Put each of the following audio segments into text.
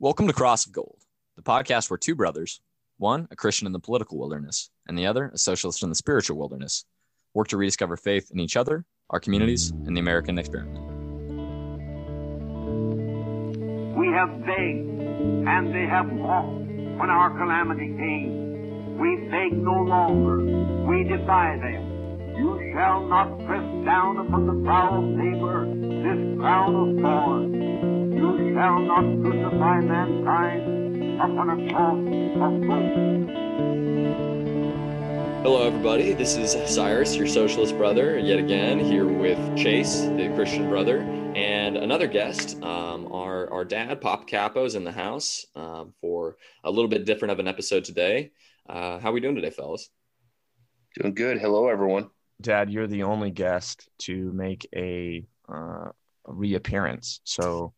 Welcome to Cross of Gold, the podcast where two brothers, one a Christian in the political wilderness, and the other a socialist in the spiritual wilderness, work to rediscover faith in each other, our communities, and the American experiment. We have begged, and they have walked when our calamity came. We beg no longer. We defy them. You shall not press down upon the brow of labor this crown of thorns. You shall not crucify mankind upon a cross of gold. Hello, everybody. This is Cyrus, your socialist brother, yet again here with Chase, the Christian brother, and another guest. Um, our our dad, Pop Cappo, is in the house um, for a little bit different of an episode today. Uh, how are we doing today, fellas? Doing good. Hello, everyone. Dad, you're the only guest to make a, uh, a reappearance. So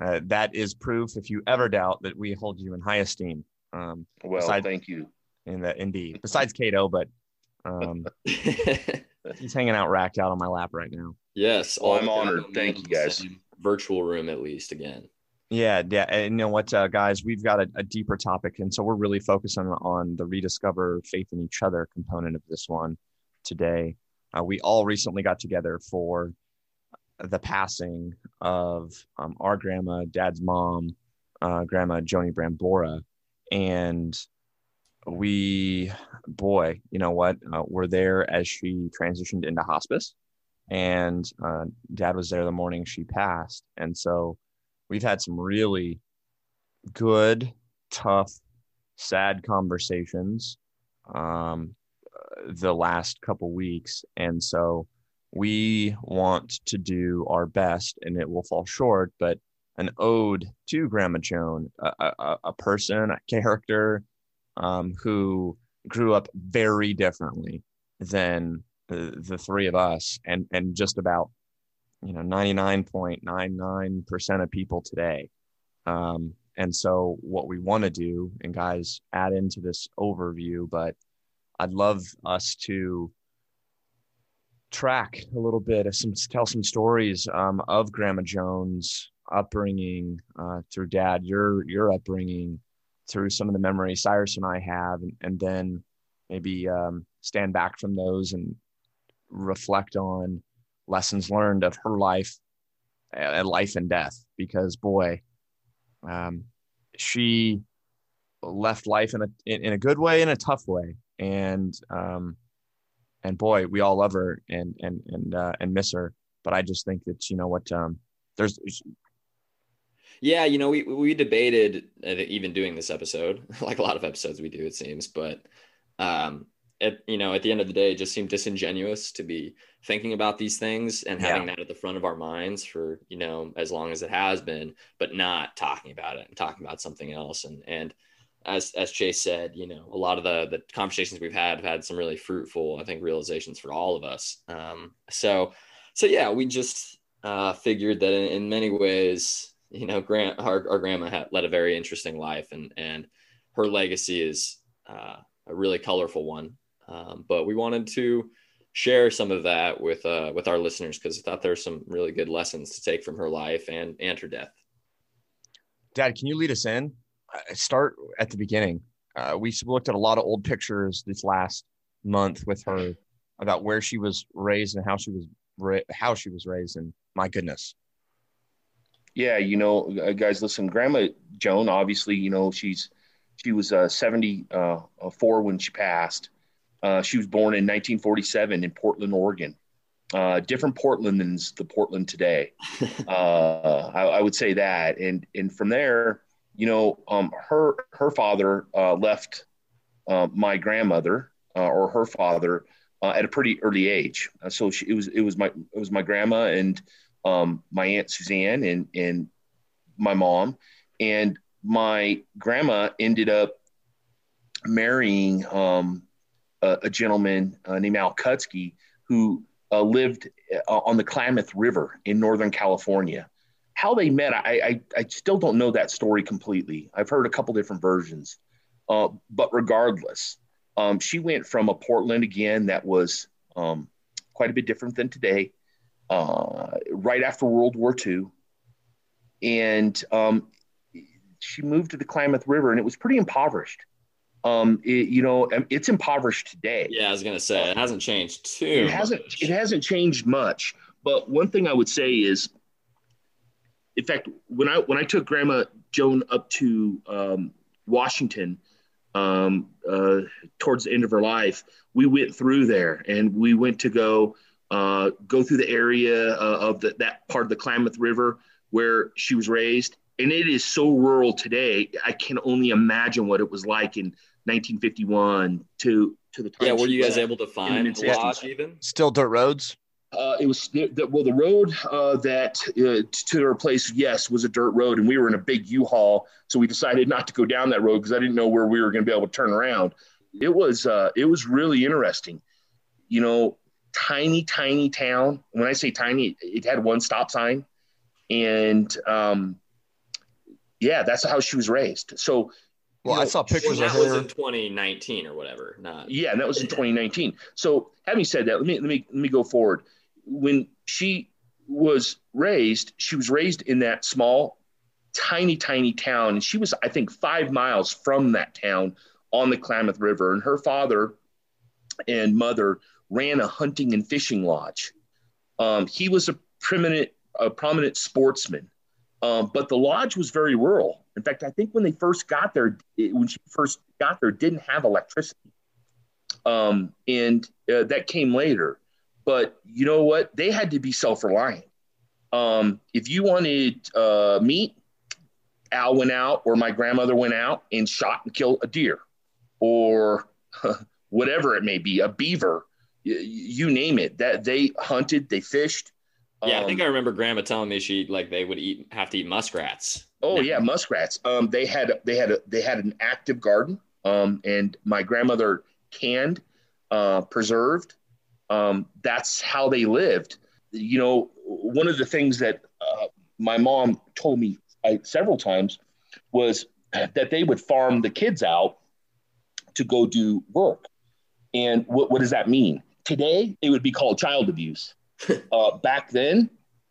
uh, that is proof, if you ever doubt, that we hold you in high esteem. Um, Well, besides, thank you. in that indeed, besides Cato, but um, he's hanging out racked out on my lap right now. yes. Well, I'm honored. Thank you, guys. Virtual room, at least again. Yeah, yeah. And you know what, uh, guys, we've got a, a deeper topic. And so we're really focusing on the rediscover faith in each other component of this one today. Uh, we all recently got together for the passing of um, our grandma, dad's mom, uh, grandma Joanie Brambora. And we, boy, you know what? Uh, we're there as she transitioned into hospice. And uh, dad was there the morning she passed. And so, we've had some really good, tough, sad conversations um, the last couple weeks. And so we want to do our best, and it will fall short, but an ode to Grandma Joan, a, a, a person, a character um, who grew up very differently than the, the three of us, and and just about you know 99.99% of people today. Um, and so what we want to do and guys add into this overview but i'd love us to track a little bit of some tell some stories um, of grandma jones upbringing uh, through dad your your upbringing through some of the memories cyrus and i have and, and then maybe um, stand back from those and reflect on lessons learned of her life and life and death because boy um, she left life in a in, in a good way in a tough way. And um, and boy we all love her and and and uh, and miss her but i just think that you know what um, there's Yeah, you know, we we debated uh, even doing this episode, like a lot of episodes we do, it seems, but um, at you know, at the end of the day, it just seemed disingenuous to be thinking about these things and having that at the front of our minds for you know as long as it has been, but not talking about it and talking about something else. And and as as Chase said, you know, a lot of the the conversations we've had have had some really fruitful, I think, realizations for all of us. Um, so so yeah, we just uh, figured that in, in many ways you know, Grant, our, our grandma had led a very interesting life and, and her legacy is uh, a really colorful one. Um, but we wanted to share some of that with, uh, with our listeners because I thought there there's some really good lessons to take from her life and, and her death. dad can you lead us in start at the beginning uh, we looked at a lot of old pictures this last month with her about where she was raised and how she was ra- how she was raised and my goodness Yeah, you know, uh, guys, listen, Grandma Joan, obviously, you know, she's she was uh, 74 when she passed. Uh, she was born in 1947 in Portland, Oregon. Uh, different Portland than the Portland today. uh, I, I would say that, and and from there, you know, um, her her father uh, left uh, my grandmother uh, or her father uh, at a pretty early age. Uh, so she, it was it was my it was my grandma and um, my aunt Suzanne and and my mom, and my grandma ended up marrying um, a, a gentleman uh, named Al Kutsky who lived on the Klamath River in Northern California. How they met, I, I I still don't know that story completely. I've heard a couple different versions, uh, but regardless, um, she went from a Portland again that was um, quite a bit different than today uh, right after World War II. And um, she moved to the Klamath River, and it was pretty impoverished. Um, it, you know, um, it's impoverished today. Yeah, I was gonna say it hasn't changed too. It hasn't. much. It hasn't changed much. But one thing I would say is, in fact, when I when I took Grandma Joan up to um, Washington um, uh, towards the end of her life, we went through there and we went to go uh, go through the area uh, of the, that part of the Klamath River where she was raised. And it is so rural today. I can only imagine what it was like in 1951 to to the time. Yeah, were you guys able to find a mid-sixties. lodge even? Still dirt roads. Uh, it was the, well, the road uh, that uh, to her place, yes, was a dirt road, and we were in a big U-Haul, so we decided not to go down that road because I didn't know where we were going to be able to turn around. It was uh, it was really interesting, you know, tiny, tiny town. When I say tiny, it had one stop sign, and um, yeah, that's how she was raised. So Well, you I know, saw Well, pictures of that was her. in 2019 or whatever. Not Yeah, and that was in 2019. So having said that, let me let me let me go forward. When she was raised, she was raised in that small, tiny, tiny town, and she was, I think, five miles from that town on the Klamath River. And her father and mother ran a hunting and fishing lodge. Um, he was a prominent, a prominent sportsman, um, but the lodge was very rural. In fact, I think when they first got there, it, when she first got there, didn't have electricity um, and uh, that came later. But you know what? They had to be self-reliant. Um, if you wanted uh, meat, Al went out, or my grandmother went out and shot and killed a deer, or whatever it may be, a beaver. y- You name it. That they hunted, they fished. Yeah, I think Um, I remember Grandma telling me she like they would eat have to eat muskrats. Oh yeah, muskrats. Um, they had they had a they had an active garden. Um, and my grandmother canned, uh, preserved. Um, that's how they lived. You know, one of the things that uh, my mom told me I, several times was that they would farm the kids out to go do work. And what, what does that mean? Today, it would be called child abuse. uh, back then,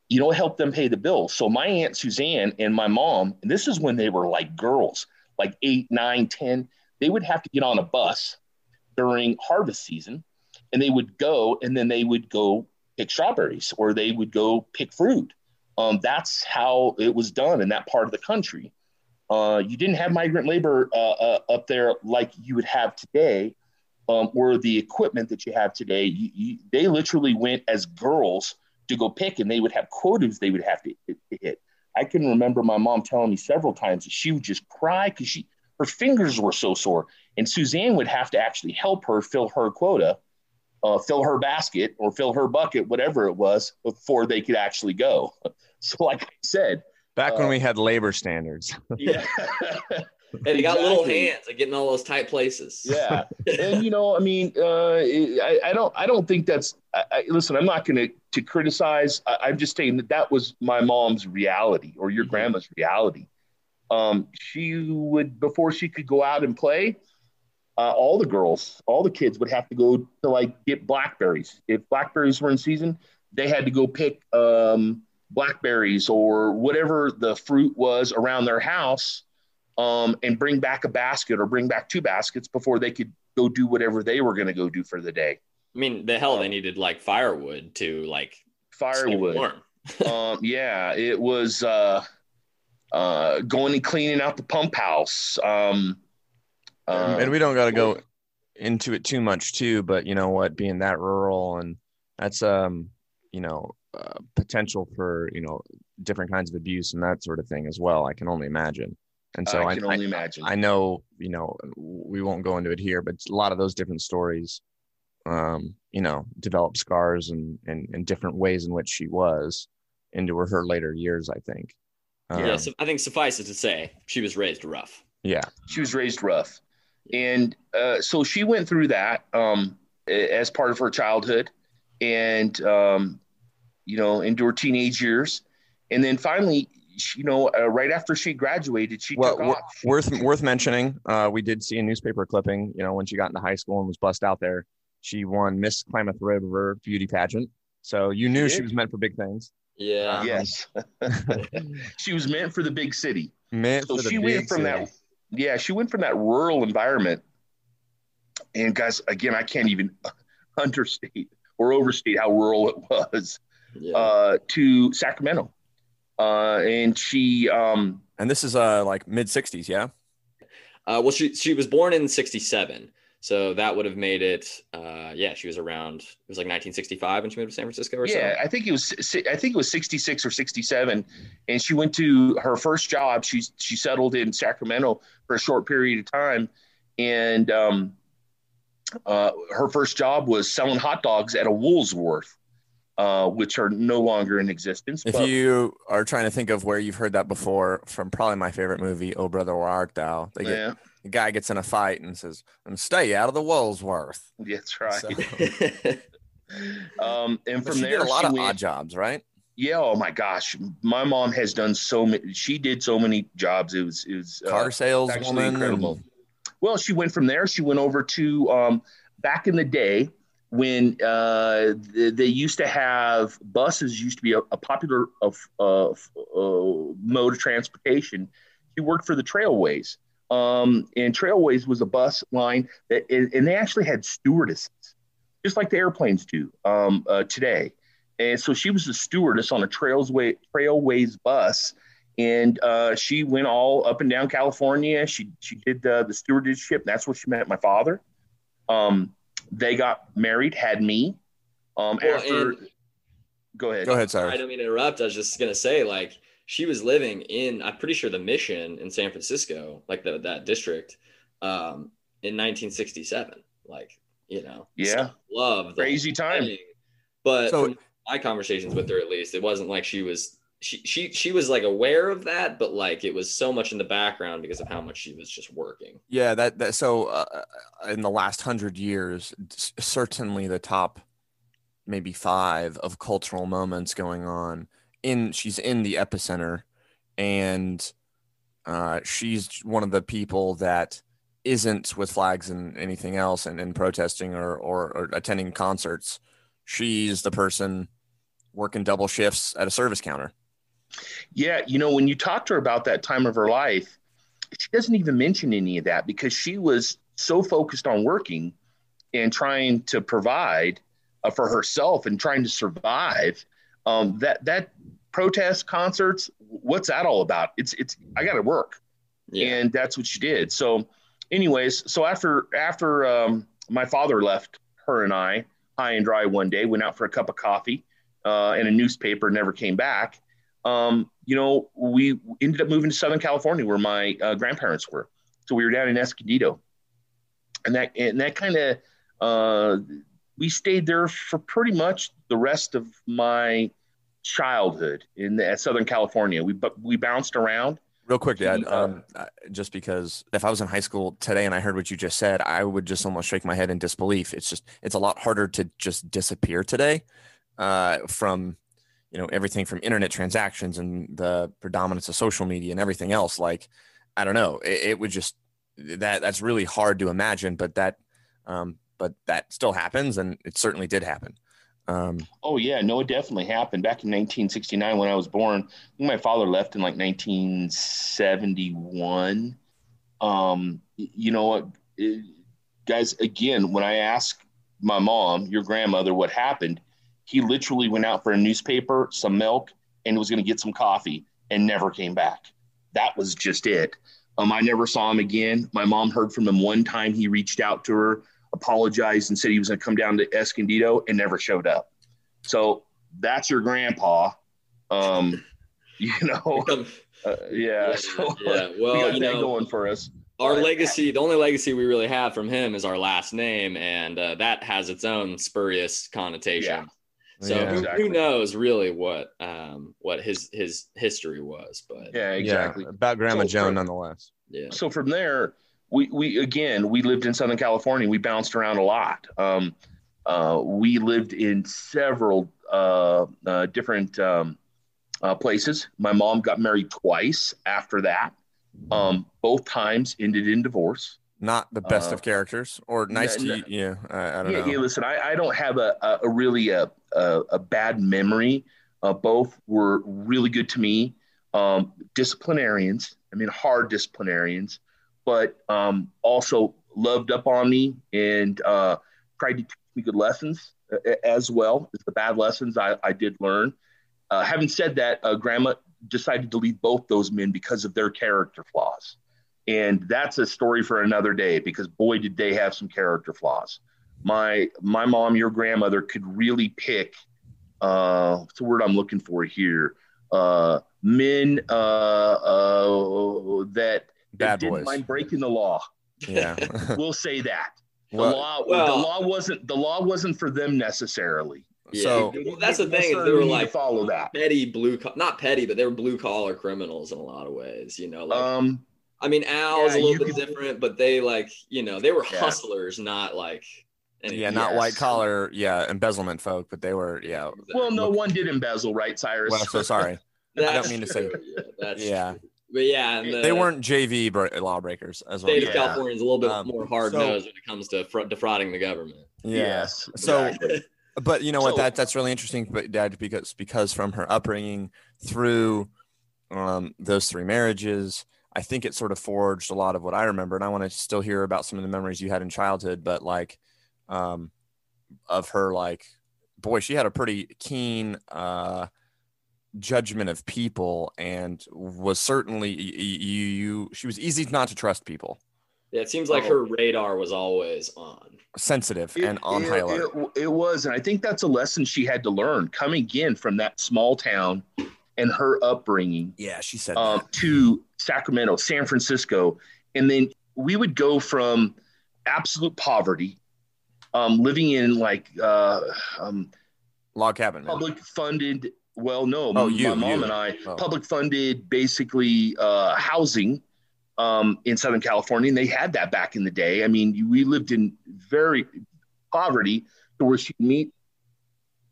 you don't help them pay the bills. So my aunt Suzanne and my mom, and this is when they were like girls, like eight, nine, ten, they would have to get on a bus during harvest season and they would go and then they would go pick strawberries or they would go pick fruit. Um, that's how it was done in that part of the country. Uh, you didn't have migrant labor uh, uh, up there like you would have today, um, or the equipment that you have today. You, you, they literally went as girls to go pick, and they would have quotas they would have to, to hit. I can remember my mom telling me several times that she would just cry because she her fingers were so sore, and Suzanne would have to actually help her fill her quota, uh, fill her basket or fill her bucket, whatever it was, before they could actually go. So, like I said, Back when Uh, we had labor standards. yeah. Hey, they got little hands at getting all those tight places. yeah and you know i mean uh, I, I don't i don't think that's I, I, listen i'm not going to to criticize I, i'm just saying that that was my mom's reality or your Mhm. grandma's reality um, she would before she could go out and play uh, all the girls all the kids would have to go to like get blackberries if blackberries were in season they had to go pick um, blackberries or whatever the fruit was around their house um, and bring back a basket or bring back two baskets before they could go do whatever they were going to go do for the day. I mean, the hell they needed like firewood to like Firewood. warm. um, yeah, it was uh, uh, going and cleaning out the pump house. Um, uh, and we don't got to go into it too much too but you know what being that rural and that's um you know uh, potential for you know different kinds of abuse and that sort of thing as well i can only imagine and so I i, can I, only imagine. I know you know we won't go into it here but a lot of those different stories um you know develop scars and and, and different ways in which she was into her, her later years i think um, yeah, so I think suffice it to say, she was raised rough. yeah she was raised rough and uh, so she went through that um, as part of her childhood and um, you know into her teenage years and then finally she, you know uh, right after she graduated she well took wor- off worth worth mentioning uh, we did see a newspaper clipping you know when she got into high school and was bussed out there she won miss klamath river beauty pageant so you knew She she was meant for big things Yeah. Yes, she was meant for the big city. Meant So for the she big went from city. that. Yeah, she went from that rural environment. And guys, again, I can't even understate or overstate how rural it was Yeah. uh, to Sacramento. Uh, and she, um, And this is uh like mid 60s, yeah? Uh, well, she she was born in '67, so that would have made it. Uh, yeah, she was around. It was like 1965 when she moved to San Francisco, or yeah, I think it was, I think it was 66 or 67. And she went to her first job. She, she settled in Sacramento for a short period of time. And um, uh, her first job was selling hot dogs at a Woolsworth, uh, which are no longer in existence. If but- you are trying to think of where you've heard that before from probably my favorite movie, Oh Brother Where Art Thou, they get, yeah, the guy gets in a fight and says, and stay out of the Woolsworth. that's right. So- Um, and But from she there, did a lot of went- odd jobs, right? Yeah. Oh my gosh, my mom has done so many. She did so many jobs. It was it was uh, Car actually saleswoman. incredible. and- Well, she went from there. She went over to um, back in the day when uh, th- they used to have buses. Used to be a, a popular of uh, uh, mode of transportation. She worked for the Trailways, um, and Trailways was a bus line that, and and they actually had stewardesses, just like the airplanes do um, uh, today. And so she was a stewardess on a Trailsway Trailways bus and uh, she went all up and down California. She she did uh, the stewardship. That's where she met my father. Um, they got married, had me. Um, Well, after, and- go ahead. Go ahead, sorry. I Cyrus. don't mean to interrupt. I was just gonna say, like, she was living in. I'm pretty sure the Mission in San Francisco, like the that district, um, in 1967. Like, you know, Yeah. love the Crazy time. thing. But So- my conversations with her, at least, it wasn't like she was. She, she she was like aware of that, but like it was so much in the background because of how much she was just working. Yeah, that that so uh, in the last hundred years, certainly the top maybe five of cultural moments going on in she's in the epicenter, and uh, she's one of the people that isn't with flags and anything else and, and protesting or, or or attending concerts. She's the person working double shifts at a service counter. Yeah, you know, when you talk to her about that time of her life, she doesn't even mention any of that because she was so focused on working and trying to provide uh, for herself and trying to survive. Um, that that protest concerts, what's that all about? It's it's I got to work, Yeah. and that's what she did. So, anyways, so after after um, my father left her and I high and dry one day, went out for a cup of coffee uh, and a newspaper, never came back um, you know, we ended up moving to Southern California where my uh, grandparents were. So we were down in Escondido, and that and that kind of uh, we stayed there for pretty much the rest of my childhood in the, Southern California. We we bounced around. Real quick, Dad. Um, uh, just because if I was in high school today and I heard what you just said, I would just almost shake my head in disbelief. It's just it's a lot harder to just disappear today, uh, from you know everything from internet transactions and the predominance of social media and everything else. Like I don't know, it, it would just that that's really hard to imagine, but that um, but that still happens, and it certainly did happen. Um, Oh yeah, no, it definitely happened back in 1969 when I was born. My father left in like 1971. Um, you know what, guys? Again, when I ask my mom, your grandmother, what happened, he literally went out for a newspaper, some milk, and was going to get some coffee, and never came back. That was just it. Um, I never saw him again. My mom heard from him one time. He reached out to her, apologized, and said he was going to come down to Escondido, and never showed up. So that's your grandpa. Um, you know, uh, yeah. Yeah, So yeah. we Well, got you that know, going for us. our legacy, the only legacy we really have from him is our last name, and uh, that has its own spurious connotation. Yeah. So Yeah. who, Exactly. who knows really what um, what his his history was, but Yeah, exactly. Yeah, about Grandma So Joan, from- nonetheless. yeah. so from there, we, we again we lived in Southern California. We bounced around a lot. Um, uh, we lived in several uh, uh, different um, uh, places. My mom got married twice after that. Um, both times ended in divorce. Not the best Uh, of characters, or nice no, to you. Yeah, I, I don't Yeah, know. yeah, listen, I, I don't have a, a, a really a, a, a bad memory Uh, both were really good to me. Um, disciplinarians, I mean, hard disciplinarians, but um, also loved up on me and uh, tried to teach me good lessons uh, as well as the bad lessons I, I did learn. Uh, having said that, uh, Grandma decided to leave both those men because of their character flaws. And that's a story for another day because boy, did they have some character flaws. My my mom, your grandmother, could really pick. Uh, what's the word I'm looking for here? Uh, men uh, uh, that, that Bad didn't boys. mind breaking the law. Yeah. We'll say that the Well, law well- the law wasn't the law wasn't for them necessarily. Yeah, So- well, that's the thing is they were like follow that. petty blue, co- not petty, but they were blue collar criminals in a lot of ways. You know, like Um, I mean, Al's yeah, a little bit could- different, but they like you know they were Yeah. hustlers, not like any- yeah, not Yes. white collar, yeah, embezzlement folk, but they were, yeah. well, no Look- one did embezzle, right, Cyrus? Well, so sorry. I don't mean to say- true, Yeah, that's Yeah. True. but yeah, the They weren't JV br- lawbreakers as well. state Yeah. of California is a little bit Um, more hard so- nosed when it comes to fr- defrauding the government. Yeah. Yes. So- exactly. But you know what? So- That that's really interesting. But dad, because because from her upbringing through um, those three marriages, I think it sort of forged a lot of what I remember. And I want to still hear about some of the memories you had in childhood. But like, um, of her, like, boy, she had a pretty keen uh, judgment of people, and was certainly you, you you she was easy not to trust people, Yeah, it seems like Oh. her radar was always on. sensitive It- and on it, high alert. It, it was, and I think that's a lesson she had to learn coming in from that small town and her upbringing yeah, she said um, that. to Sacramento, San Francisco, and then we would go from absolute poverty, um, living in like uh, um, log cabin. Man. public funded. Well, no, Oh, my you, mom you. and I Oh. public funded basically uh, housing um, in Southern California, and they had that back in the day. I mean, we lived in very poverty to where she meet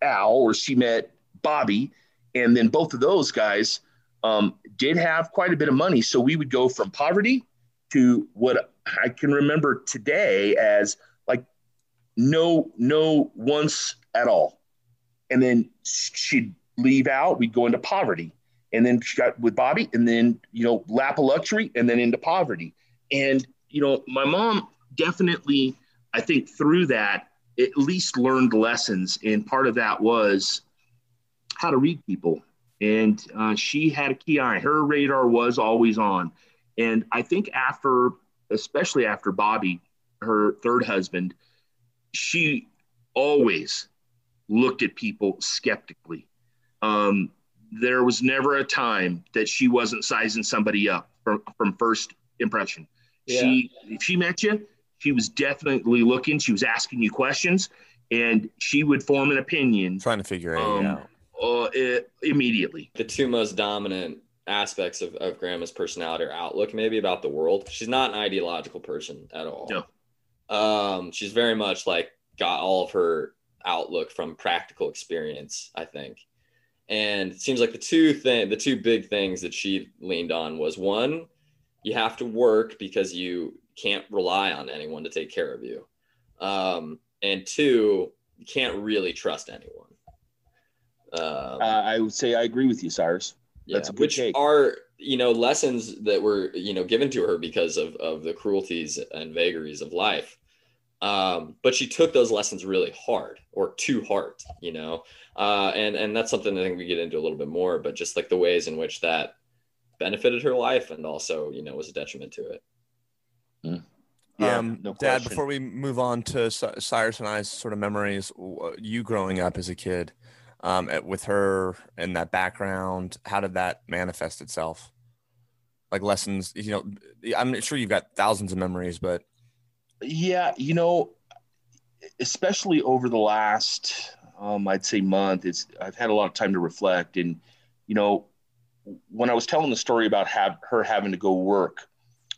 Al or she met Bobby, and then both of those guys um, did have quite a bit of money. So we would go from poverty to what I can remember today as like no no once at all, and then she'd leave out. We'd go into poverty, and then she got with Bobby, and then you know lap of luxury, and then into poverty. And you know, my mom definitely, I think, through that at least learned lessons, and part of that was how to read people. And uh, she had a key eye. Her radar was always on. And I think after, especially after Bobby, her third husband, she always looked at people skeptically. Um, there was never a time that she wasn't sizing somebody up from, from first impression. She, if she met you, she was definitely looking. She was asking you questions, and she would form an opinion trying to figure it um, out. uh, i- immediately. The two most dominant aspects of, of Grandma's personality or outlook, maybe about the world. She's not an ideological person at all. No. Um, she's very much like got all of her outlook from practical experience, I think. And it seems like the two thing, the two big things that she leaned on was one, you have to work because you can't rely on anyone to take care of you. Um, and two, you can't really trust anyone. Um, Uh, I would say I agree with you, Cyrus. yeah, That's a which take. are you know lessons that were you know given to her because of of the cruelties and vagaries of life. Um, but she took those lessons really hard or too hard, you know, uh, and and that's something I think we get into a little bit more. But just like the ways in which that benefited her life and also you know was a detriment to it. Yeah, um, no Dad, question. before we move on to Cy- Cyrus and I's sort of memories, you growing up as a kid, um, at, with her and that background, how did that manifest itself? Like lessons, you know, I'm sure you've got thousands of memories, but Yeah, you know, especially over the last, um, I'd say month, it's I've had a lot of time to reflect, and you know, when I was telling the story about have, her having to go work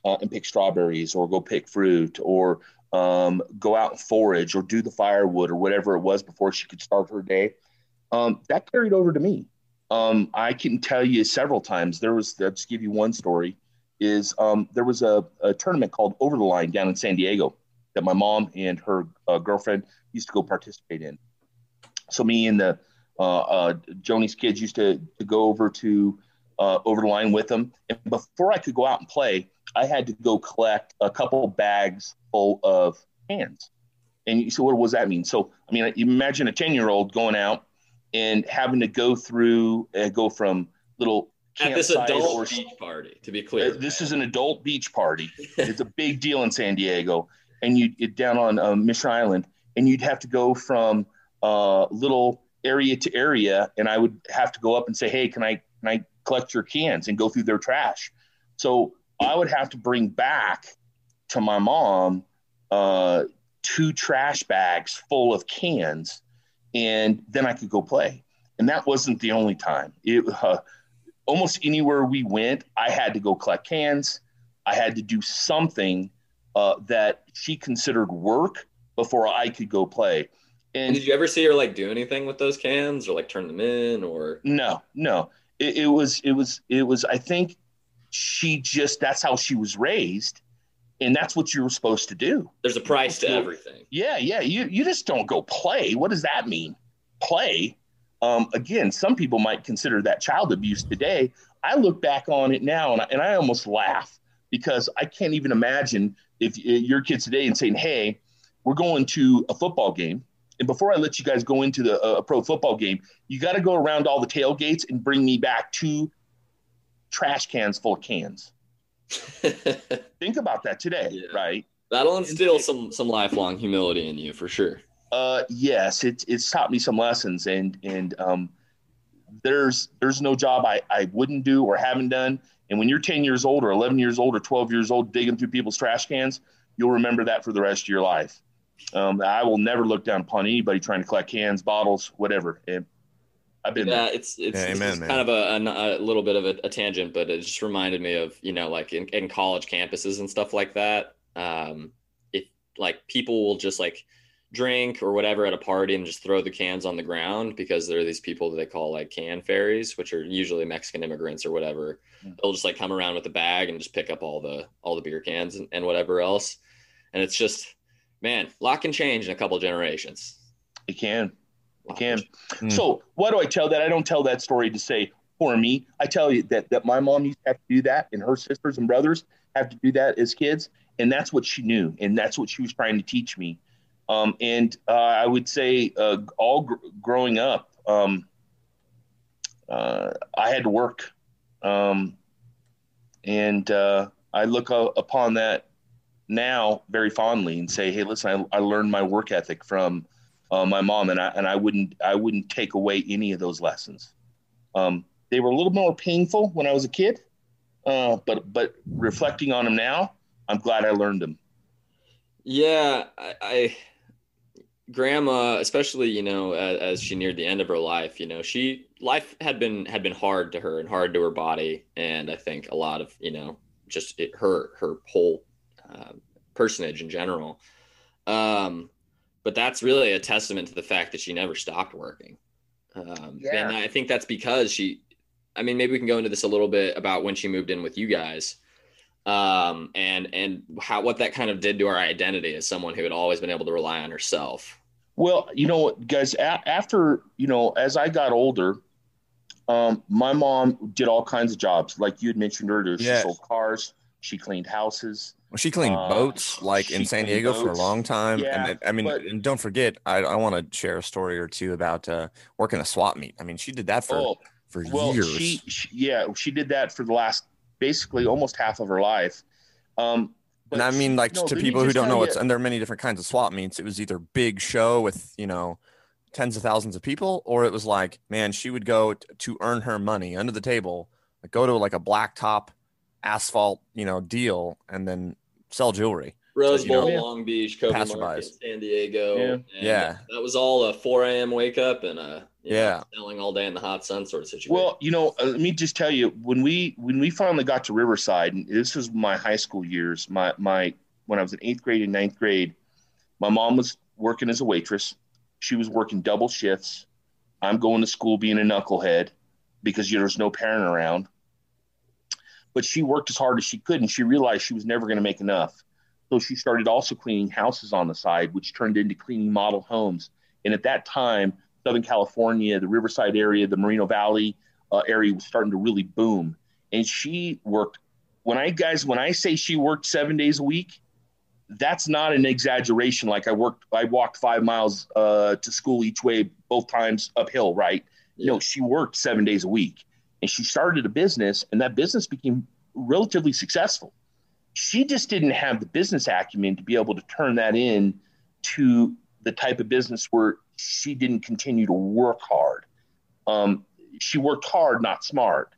uh, and pick strawberries, or go pick fruit, or um, go out and forage, or do the firewood, or whatever it was before she could start her day, um, that carried over to me. Um, I can tell you several times. There was, I'll just give you one story. Is um, there was a, a tournament called Over the Line down in San Diego that my mom and her uh, girlfriend used to go participate in. So me and the uh, uh, Joni's kids used to, to go over to uh, over the line with them. And before I could go out and play, I had to go collect a couple bags full of cans. And you so what does that mean? So I mean, imagine a ten year old going out and having to go through uh, go from little at this adult or, beach party. To be clear, uh, this is an adult beach party. it's a big deal in San Diego, and you it down on um, Mission Island, and you'd have to go from uh, little area to area, and I would have to go up and say, "Hey, can I can I collect your cans and go through their trash?" So I would have to bring back to my mom uh, two trash bags full of cans, and then I could go play. And that wasn't the only time. It uh, almost anywhere we went, I had to go collect cans. I had to do something uh, that she considered work before I could go play. And, did you ever see her like do anything with those cans or like turn them in or no, no. It, it was it was it was I think she just that's how she was raised and that's what you were supposed to do. There's a price to everything. Yeah, yeah. You you just don't go play. What does that mean? Play. Um, again, some people might consider that child abuse today. I look back on it now and I, and I almost laugh because I can't even imagine if your kids today and saying, "Hey, we're going to a football game and before I let you guys go into the uh, pro football game, you got to go around all the tailgates and bring me back two trash cans full of cans. Think about that today, yeah. right? That'll instill some some lifelong humility in you for sure. Uh, yes, it's it's taught me some lessons, and and um, there's there's no job I I wouldn't do or haven't done. And when you're 10 years old or 11 years old or 12 years old digging through people's trash cans, you'll remember that for the rest of your life. Um, I will never look down upon anybody trying to collect cans, bottles, whatever. And I've been yeah, there. it's it's, yeah, it's amen, kind of a, a, a, little bit of a, a, tangent, but it just reminded me of you know like in, in college campuses and stuff like that. Um, if like people will just like drink or whatever at a party and just throw the cans on the ground because there are these people that they call like can fairies, which are usually Mexican immigrants or whatever. Yeah. They'll just like come around with a bag and just pick up all the all the beer cans and, and whatever else. And it's just man, a lot can change in a couple generations. It can. It can. Mm. So why do I tell that? I don't tell that story to say for me. I tell you that that my mom used to have to do that, and her sisters and brothers have to do that as kids, and that's what she knew, and that's what she was trying to teach me. Um, and uh, I would say, uh, all gr- growing up, um, uh, I had to work, um, and uh, I look upon that now very fondly and say, "Hey, listen, I, I learned my work ethic from uh, my mom, and I and I wouldn't I wouldn't take away any of those lessons. Um, they were a little more painful when I was a kid, uh, but but reflecting on them now, I'm glad I learned them. Yeah, I, I grandma, especially you know as, as, she neared the end of her life, you know she life had been had been hard to her and hard to her body, and I think a lot of you know just it, her her whole uh, personage in general. Um, but that's really a testament to the fact that she never stopped working. Um, yeah. And I think that's because she, I mean, maybe we can go into this a little bit about when she moved in with you guys um, and and how what that kind of did to our identity as someone who had always been able to rely on herself. Well, you know guys, a- after, you know, as I got older, um, my mom did all kinds of jobs. Like you had mentioned earlier, she sold cars, she cleaned houses. Well, she cleaned uh, boats like in San Diego boats. for a long time. Yeah, and I mean, but, and don't forget, I, I want to share a story or two about uh, working a swap meet. I mean, she did that for oh, for well, years. She, she, yeah, she did that for the last basically almost half of her life. Um, and I mean, like no, to people who don't know, it's and there are many different kinds of swap meets. It was either big show with you know tens of thousands of people, or it was like, man, she would go t- to earn her money under the table, like go to like a blacktop asphalt, you know, deal, and then sell jewelry. Rose Bowl, know, Long Beach, Kobey Market, San Diego. Yeah. yeah. That was all a 4 a.m. wake up and a yeah know, selling all day in the hot sun sort of situation. Well, you know, uh, let me just tell you when we when we finally got to Riverside, and this was my high school years, my my when I was in eighth grade and ninth grade, my mom was working as a waitress. She was working double shifts. I'm going to school being a knucklehead because you know, there's no parent around but she worked as hard as she could and she realized she was never going to make enough. So she started also cleaning houses on the side, which turned into cleaning model homes. And at that time, Southern California, the Riverside area, the Moreno Valley uh, area was starting to really boom. And she worked. When I guys, when I say she worked seven days a week, that's not an exaggeration. Like I worked, I walked five miles uh, to school each way, both times uphill. Right? Yeah. No, she worked seven days a week, and she started a business, and that business became relatively successful. She just didn't have the business acumen to be able to turn that in to the type of business where she didn't continue to work hard. Um, she worked hard, not smart.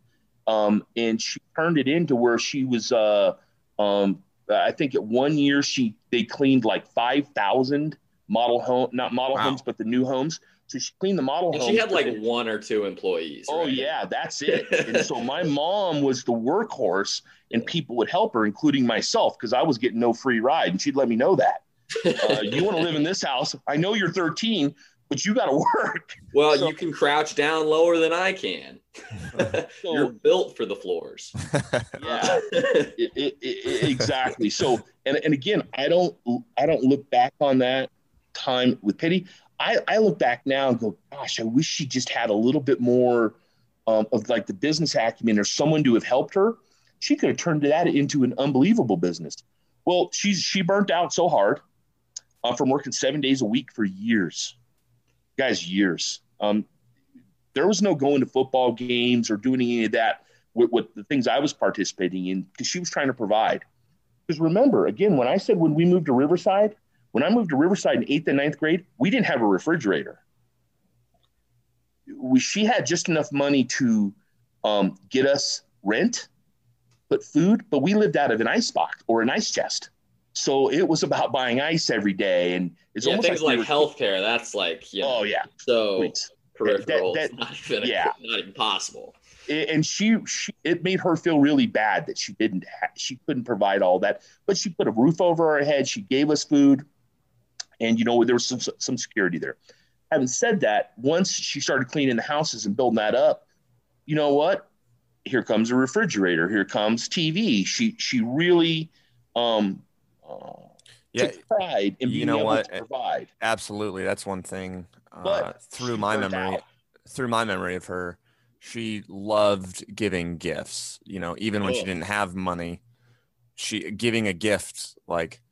Um, and she turned it into where she was, uh, um, I think at one year she they cleaned like 5,000 model home, not model Wow. homes, but the new homes. So she cleaned the model And homes. she had like one or two employees. Oh right? yeah, that's it. and so my mom was the workhorse, and people would help her, including myself, because I was getting no free ride, and she'd let me know that. Uh, you want to live in this house? I know you're 13, but you got to work. Well, So- you can crouch down lower than I can. You're built for the floors. Yeah, it, it, it, exactly. So, and and again, I don't I don't look back on that time with pity. I I look back now and go, gosh, I wish she just had a little bit more um, of like the business acumen or someone to have helped her. She could have turned that into an unbelievable business. Well, she's she burnt out so hard uh, from working seven days a week for years, guys, years. Um, there was no going to football games or doing any of that with, with the things I was participating in because she was trying to provide. Because remember, again, when I said when we moved to Riverside, when I moved to Riverside in eighth and ninth grade, we didn't have a refrigerator. We, she had just enough money to um, get us rent, but food, but we lived out of an ice box or an ice chest. So it was about buying ice every day, and it's yeah, almost things like, like, healthcare. That's like you know, Oh yeah, so please. peripheral. that- it's not even yeah. not even possible. and she, she it made her feel really bad that she didn't ha- she couldn't provide all that but she put a roof over our head she gave us food and you know there was some some security there having said that once she started cleaning the houses and building that up you know what here comes a refrigerator here comes tv she she really um uh, Yeah, took pride in you being know able what? to provide absolutly. That's one thing. Uh, But through my memory, out. through my memory of her, she loved giving gifts. You know, even when she Oh. didn't have money, she giving a gift like,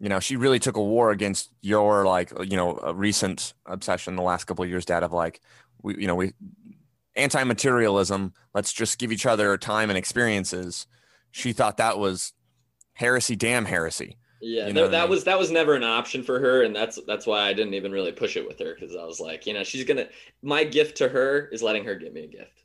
you know, she really took a war against your like, you know, a recent obsession the last couple of years, Dad, of like, we, you know, we anti-materialism. Let's just give each other time and experiences. She thought that was heresy, damn heresy. Yeah, You there- know what I that mean? was that was never an option for her, and that's that's why I didn't even really push it with her because I was like, you know, she's gonna. My gift to her is letting her give me a gift.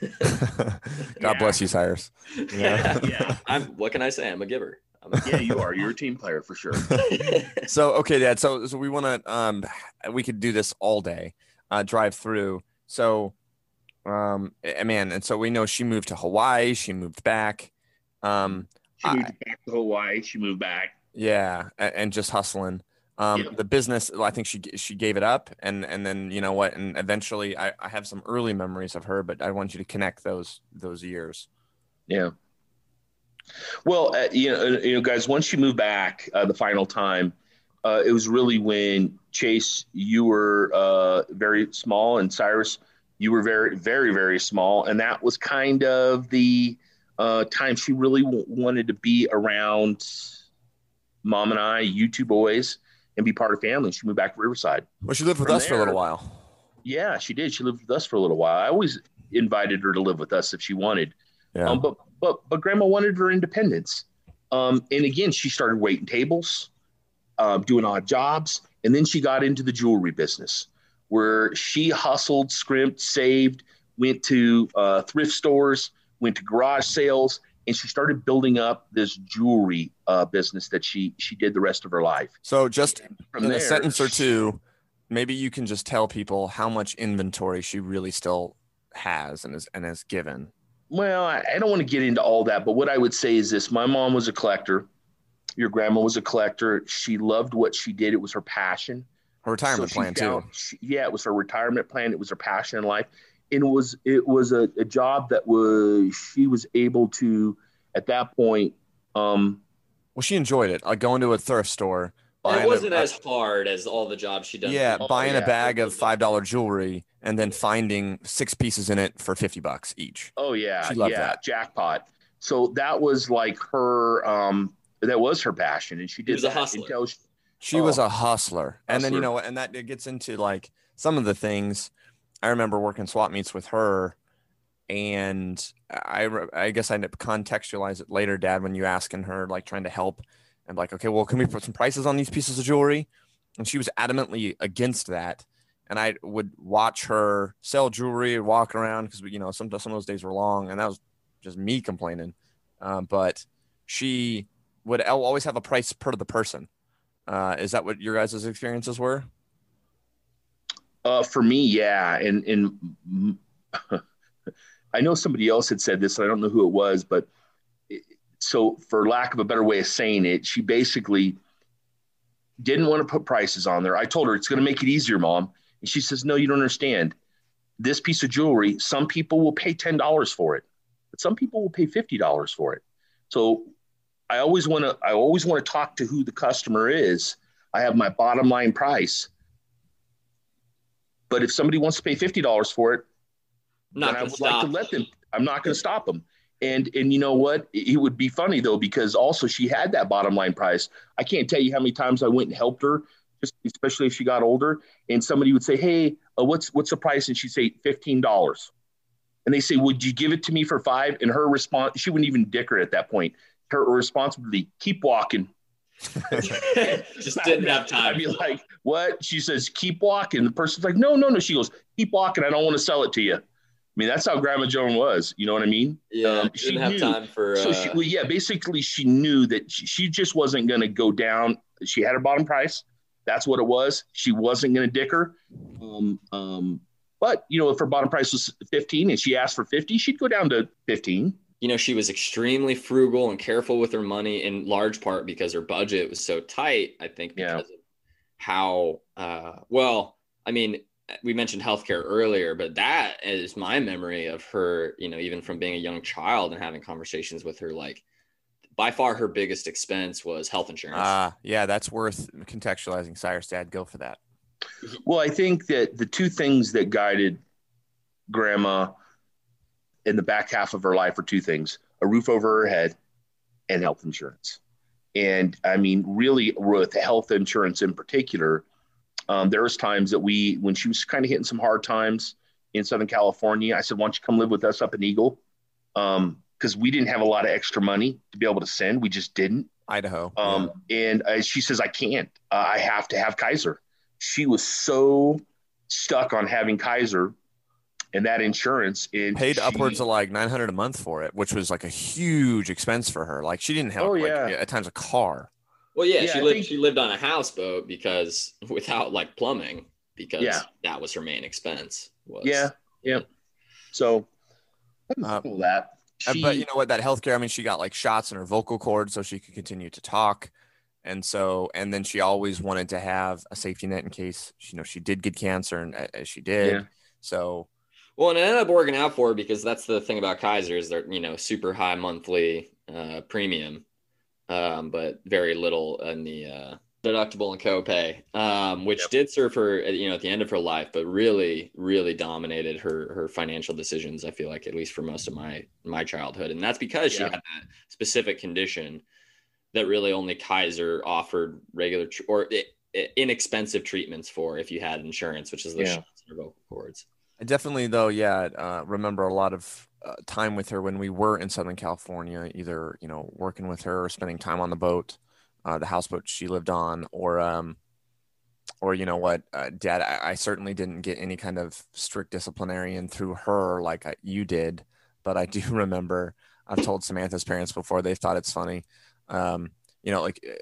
God Yeah. bless you, Cyrus. yeah, Yeah. I'm. What can I say? I'm a giver. I'm a yeah you are. You're a team player for sure. So okay dad so so we want to um we could do this all day uh drive through. So um man and so we know she moved to hawaii. She moved back. Um she moved back to hawaii. She moved back. Yeah and, and just hustling. Um Yeah. the business i think she she gave it up and and then you know what and eventually i i have some early memories of her but i want you to connect those those years. Yeah. Well, uh, you know, uh, you know, guys. Once you moved back uh, the final time, uh, it was really when Chase, you were uh, very small, and Cyrus, you were very, very, very small, and that was kind of the uh, time she really w- wanted to be around mom and I, you two boys, and be part of family. She moved back to Riverside. well she lived with From us for a little while Yeah, she did. She lived with us for a little while. I always invited her to live with us if she wanted. yeah Um, but but but grandma wanted her independence. Um, and again, she started waiting tables, uh, doing odd jobs, and then she got into the jewelry business, where she hustled, scrimped, saved, went to uh, thrift stores, went to garage sales, and she started building up this jewelry uh, business that she she did the rest of her life. so just From in there, a sentence or two, maybe you can just tell people how much inventory she really still has and is and is given. Well, I, don't want to get into all that, but what I would say is this: my mom was a collector. Your grandma was a collector. She loved what she did. It was her passion. Her retirement So plan found- too. she- yeah, it was her retirement plan. It was her passion in life, and it was it was a, a job that was she was able to at that point. Um, Well, she enjoyed it. Like going to a thrift store, buying it wasn't a, as hard as all the jobs she does. yeah, Oh, buying yeah. a bag of five dollar jewelry and then finding six pieces in it for fifty bucks each. Oh yeah, She loved yeah, that. jackpot. So that was like her. Um, that was her passion, and she did was a hustler. until she- She was Oh. a hustler. And then, you know, and that it gets into like some of the things I remember working swap meets with her. And I, I guess I end up contextualize it later, dad, when you asking her, like trying to help and like, okay, well, can we put some prices on these pieces of jewelry? And she was adamantly against that. And I would watch her sell jewelry, walk around because, you know, some, some of those days were long and that was just me complaining. Um, but she would always have a price per the person. Uh, is that what your guys' experiences were? Uh, for me, yeah, and and I know somebody else had said this. and I don't know who it was, but so for lack of a better way of saying it, she basically didn't want to put prices on there. I told her it's going to make it easier, mom, and she says, "No, you don't understand. This piece of jewelry, some people will pay ten dollars for it, but some people will pay fifty dollars for it. So I always want to. I always want to talk to who the customer is. I have my bottom line price." But if somebody wants to pay fifty dollars for it, Not then I would like to let them. I'm not going to stop them. And and you know what? It would be funny though because also she had that bottom line price. I can't tell you how many times I went and helped her, just especially if she got older. And somebody would say, "Hey, uh, what's what's the price?" And she'd say fifteen dollars. And they say, "Would you give it to me for five? And her response, she wouldn't even dicker at that point. Her response would be, "Keep walking." Just didn't have time. I'd be like, "What?" She says, "Keep walking." The person's like, "No, no, no." She goes, "Keep walking. I don't want to sell it to you." I mean, that's how Grandma Joan was. You know what I mean? yeah, um, didn't have knew. time for. So uh, she, well, yeah, basically, she knew that she, she just wasn't going to go down. She had her bottom price. That's what it was. She wasn't going to dicker. Um, um, but you know, if her bottom price was fifteen and she asked for fifty, she'd go down to fifteen. you know, she was extremely frugal and careful with her money in large part because her budget was so tight. I think because Yeah. of how, uh, well, I mean, we mentioned healthcare earlier, but that is my memory of her, you know, even from being a young child and having conversations with her, like by far her biggest expense was health insurance. Ah, yeah, that's worth contextualizing. Cyrus, dad, go for that. Well, I think that the two things that guided Grandma in the back half of her life were two things: a roof over her head and health insurance. And I mean, really, with health insurance in particular, um, there was times that we, when she was kind of hitting some hard times in Southern California, I said, "Why don't you come live with us up in Eagle?" Because we didn't have a lot of extra money to be able to send. We just didn't. Idaho. Um, And uh, she says, I can't. Uh, I have to have Kaiser. She was so stuck on having Kaiser and that insurance. And paid she- upwards of like 900 a month for it which was like a huge expense for her like she didn't have Oh, like, yeah. at times a car well, yeah, yeah, she I lived, think- she lived on a houseboat because without like plumbing, because Yeah. that was her main expense. Was Yeah. Yeah. So Uh, cool that. Uh, She, but you know what that healthcare i mean she got like shots in her vocal cords so she could continue to talk and so and then she always wanted to have a safety net in case you know she did get cancer and uh, as she did Yeah. so Well, and it ended up working out for her because that's the thing about Kaiser is they're you know super high monthly uh, premium, um, but very little in the uh, deductible and copay, um, which Yep. did serve her at, you know at the end of her life, but really really dominated her her financial decisions. I feel like at least for most of my my childhood, and that's because she had that specific condition that really only Kaiser offered regular tr- or i- i- inexpensive treatments for if you had insurance, which is the Yeah. shots in her vocal cords. I definitely though yeah uh, remember a lot of uh, time with her when we were in southern california either you know working with her or spending time on the boat uh, the houseboat she lived on or um or you know what uh, dad I, I certainly didn't get any kind of strict disciplinarian through her like I, you did but i do remember i've told samantha's parents before they thought it's funny um you know like uh,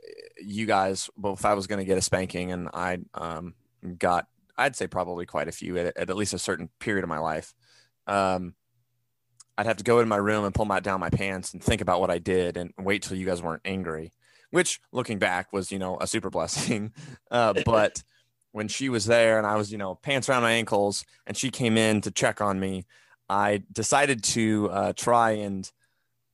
you guys well if i was going to get a spanking and i um got I'd say probably quite a few at, at at least a certain period of my life. Um, I'd have to go in my room and pull my down my pants and think about what I did and wait till you guys weren't angry, which looking back was, you know, a super blessing. Uh, but when she was there and I was, you know, pants around my ankles and she came in to check on me, I decided to uh, try and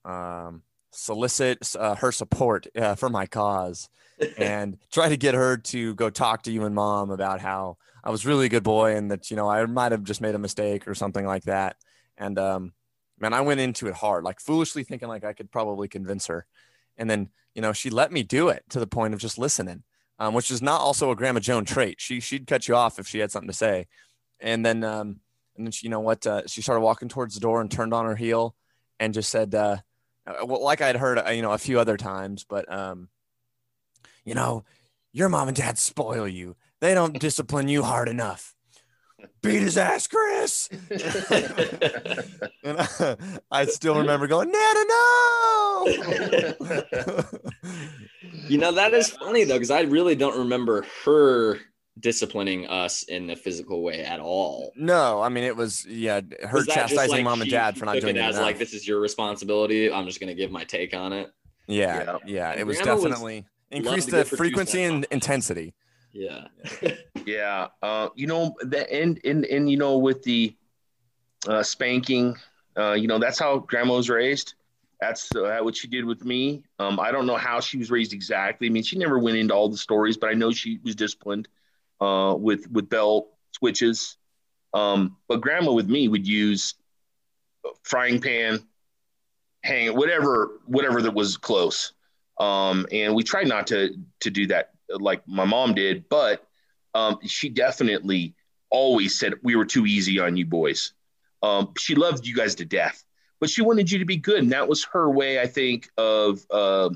um, solicit uh, her support uh, for my cause and try to get her to go talk to you and mom about how I was really a good boy and that you know I might have just made a mistake or something like that. And um, man, I went into it hard, like foolishly thinking like I could probably convince her, and then you know she let me do it to the point of just listening, um, which is not also a Grandma Joan trait. She she'd cut you off if she had something to say, and then um, and then she, you know what uh, she started walking towards the door and turned on her heel and just said, uh, uh well, like I'd heard uh, you know a few other times, but um, you know your mom and dad spoil you. They don't discipline you hard enough beat his ass, Chris. and I, I, still remember going, Nana, no. you know, that is funny though, because I really don't remember her disciplining us in a physical way at all. No, I mean it was yeah, her was chastising like mom and dad for not doing it. As enough. like this is your responsibility. I'm just gonna give my take on it. Yeah, yeah, yeah it was definitely was increased the frequency and intensity. Yeah. yeah. Uh, you know, the and, and, and, you know, with the uh, spanking, uh, you know, that's how grandma was raised. That's uh, what she did with me. Um, I don't know how she was raised exactly. I mean, she never went into all the stories, but I know she was disciplined uh, with, with belt switches. Um, but grandma with me would use frying pan, hang whatever, whatever that was close. Um, and we tried not to, to do that like my mom did, but um, she definitely always said we were too easy on you boys. Um, she loved you guys to death, but she wanted you to be good, and that was her way, I think, of uh,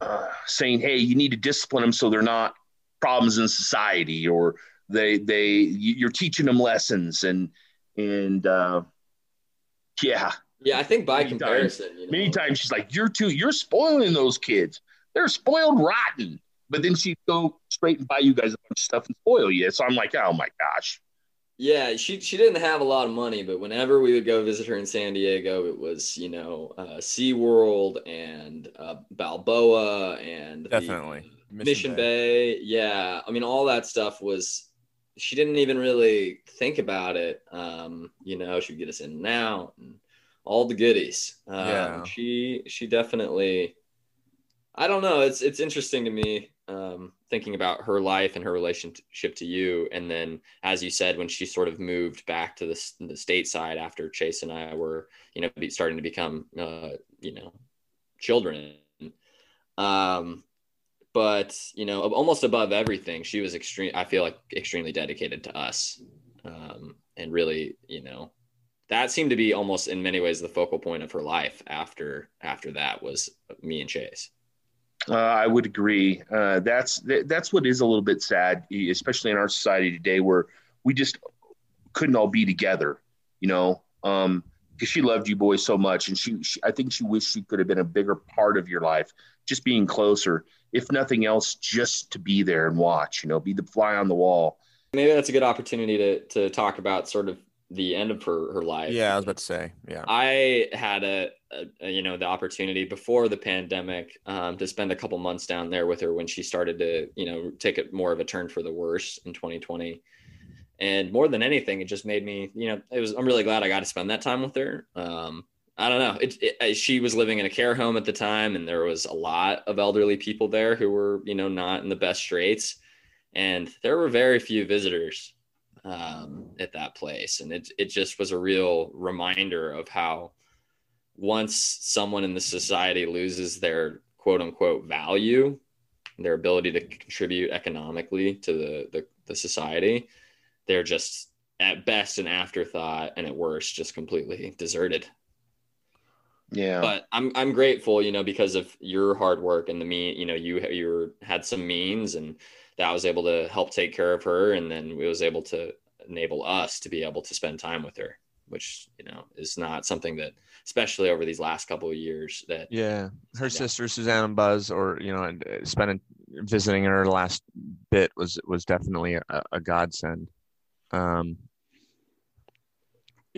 uh, saying, "Hey, you need to discipline them so they're not problems in society, or they they you're teaching them lessons." And and uh, yeah, yeah, I think by many comparison, times, you know. many times she's like, "You're too, you're spoiling those kids. They're spoiled rotten." but then she'd go straight and buy you guys a bunch of stuff and spoil you. So I'm like, oh my gosh. Yeah, she she didn't have a lot of money, but whenever we would go visit her in San Diego, it was you know uh, SeaWorld and uh, Balboa and definitely Mission, Mission Bay. Bay. Yeah, I mean all that stuff was. She didn't even really think about it. Um, you know, she'd get us in and out and all the goodies. Um, yeah. She she definitely. I don't know. It's it's interesting to me um, thinking about her life and her relationship to you. And then, as you said, when she sort of moved back to the, the state side after Chase and I were, you know, starting to become, uh, you know, children. Um, but you know, almost above everything, she was extreme. I feel like extremely dedicated to us, um, and really, you know, that seemed to be almost in many ways the focal point of her life. After after that was me and Chase. Uh, I would agree. Uh, that's that's what is a little bit sad, especially in our society today, where we just couldn't all be together. You know, because um, she loved you boys so much, and she, she, I think she wished she could have been a bigger part of your life, just being closer, if nothing else, just to be there and watch. You know, be the fly on the wall. Maybe that's a good opportunity to to talk about sort of the end of her her life. Yeah, I was about to say. Yeah, I had a, a you know the opportunity before the pandemic um, to spend a couple months down there with her when she started to you know take it more of a turn for the worse in 2020. And more than anything, it just made me you know it was I'm really glad I got to spend that time with her. Um, I don't know. It, it, she was living in a care home at the time, and there was a lot of elderly people there who were, you know, not in the best straits, and there were very few visitors um, at that place. And it, it just was a real reminder of how once someone in the society loses their quote unquote value, their ability to contribute economically to the, the, the society, they're just at best an afterthought and at worst just completely deserted. Yeah. But I'm I'm grateful, you know, because of your hard work and the mean, you know, you you had some means and that was able to help take care of her and then we was able to enable us to be able to spend time with her which you know is not something that especially over these last couple of years that yeah. her sister suzanne and buzz or you know uh, spending visiting her last bit was was definitely a, a godsend. Um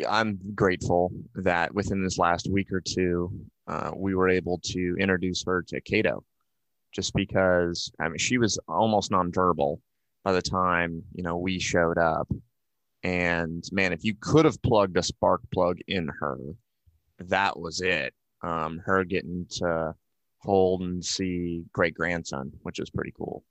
i'm grateful that within this last week or two uh, we were able to introduce her to cato just because I mean she was almost nonverbal by the time you know we showed up. And man, if you could have plugged a spark plug in her, that was it. um, her getting to hold and see great grandson, which is pretty cool.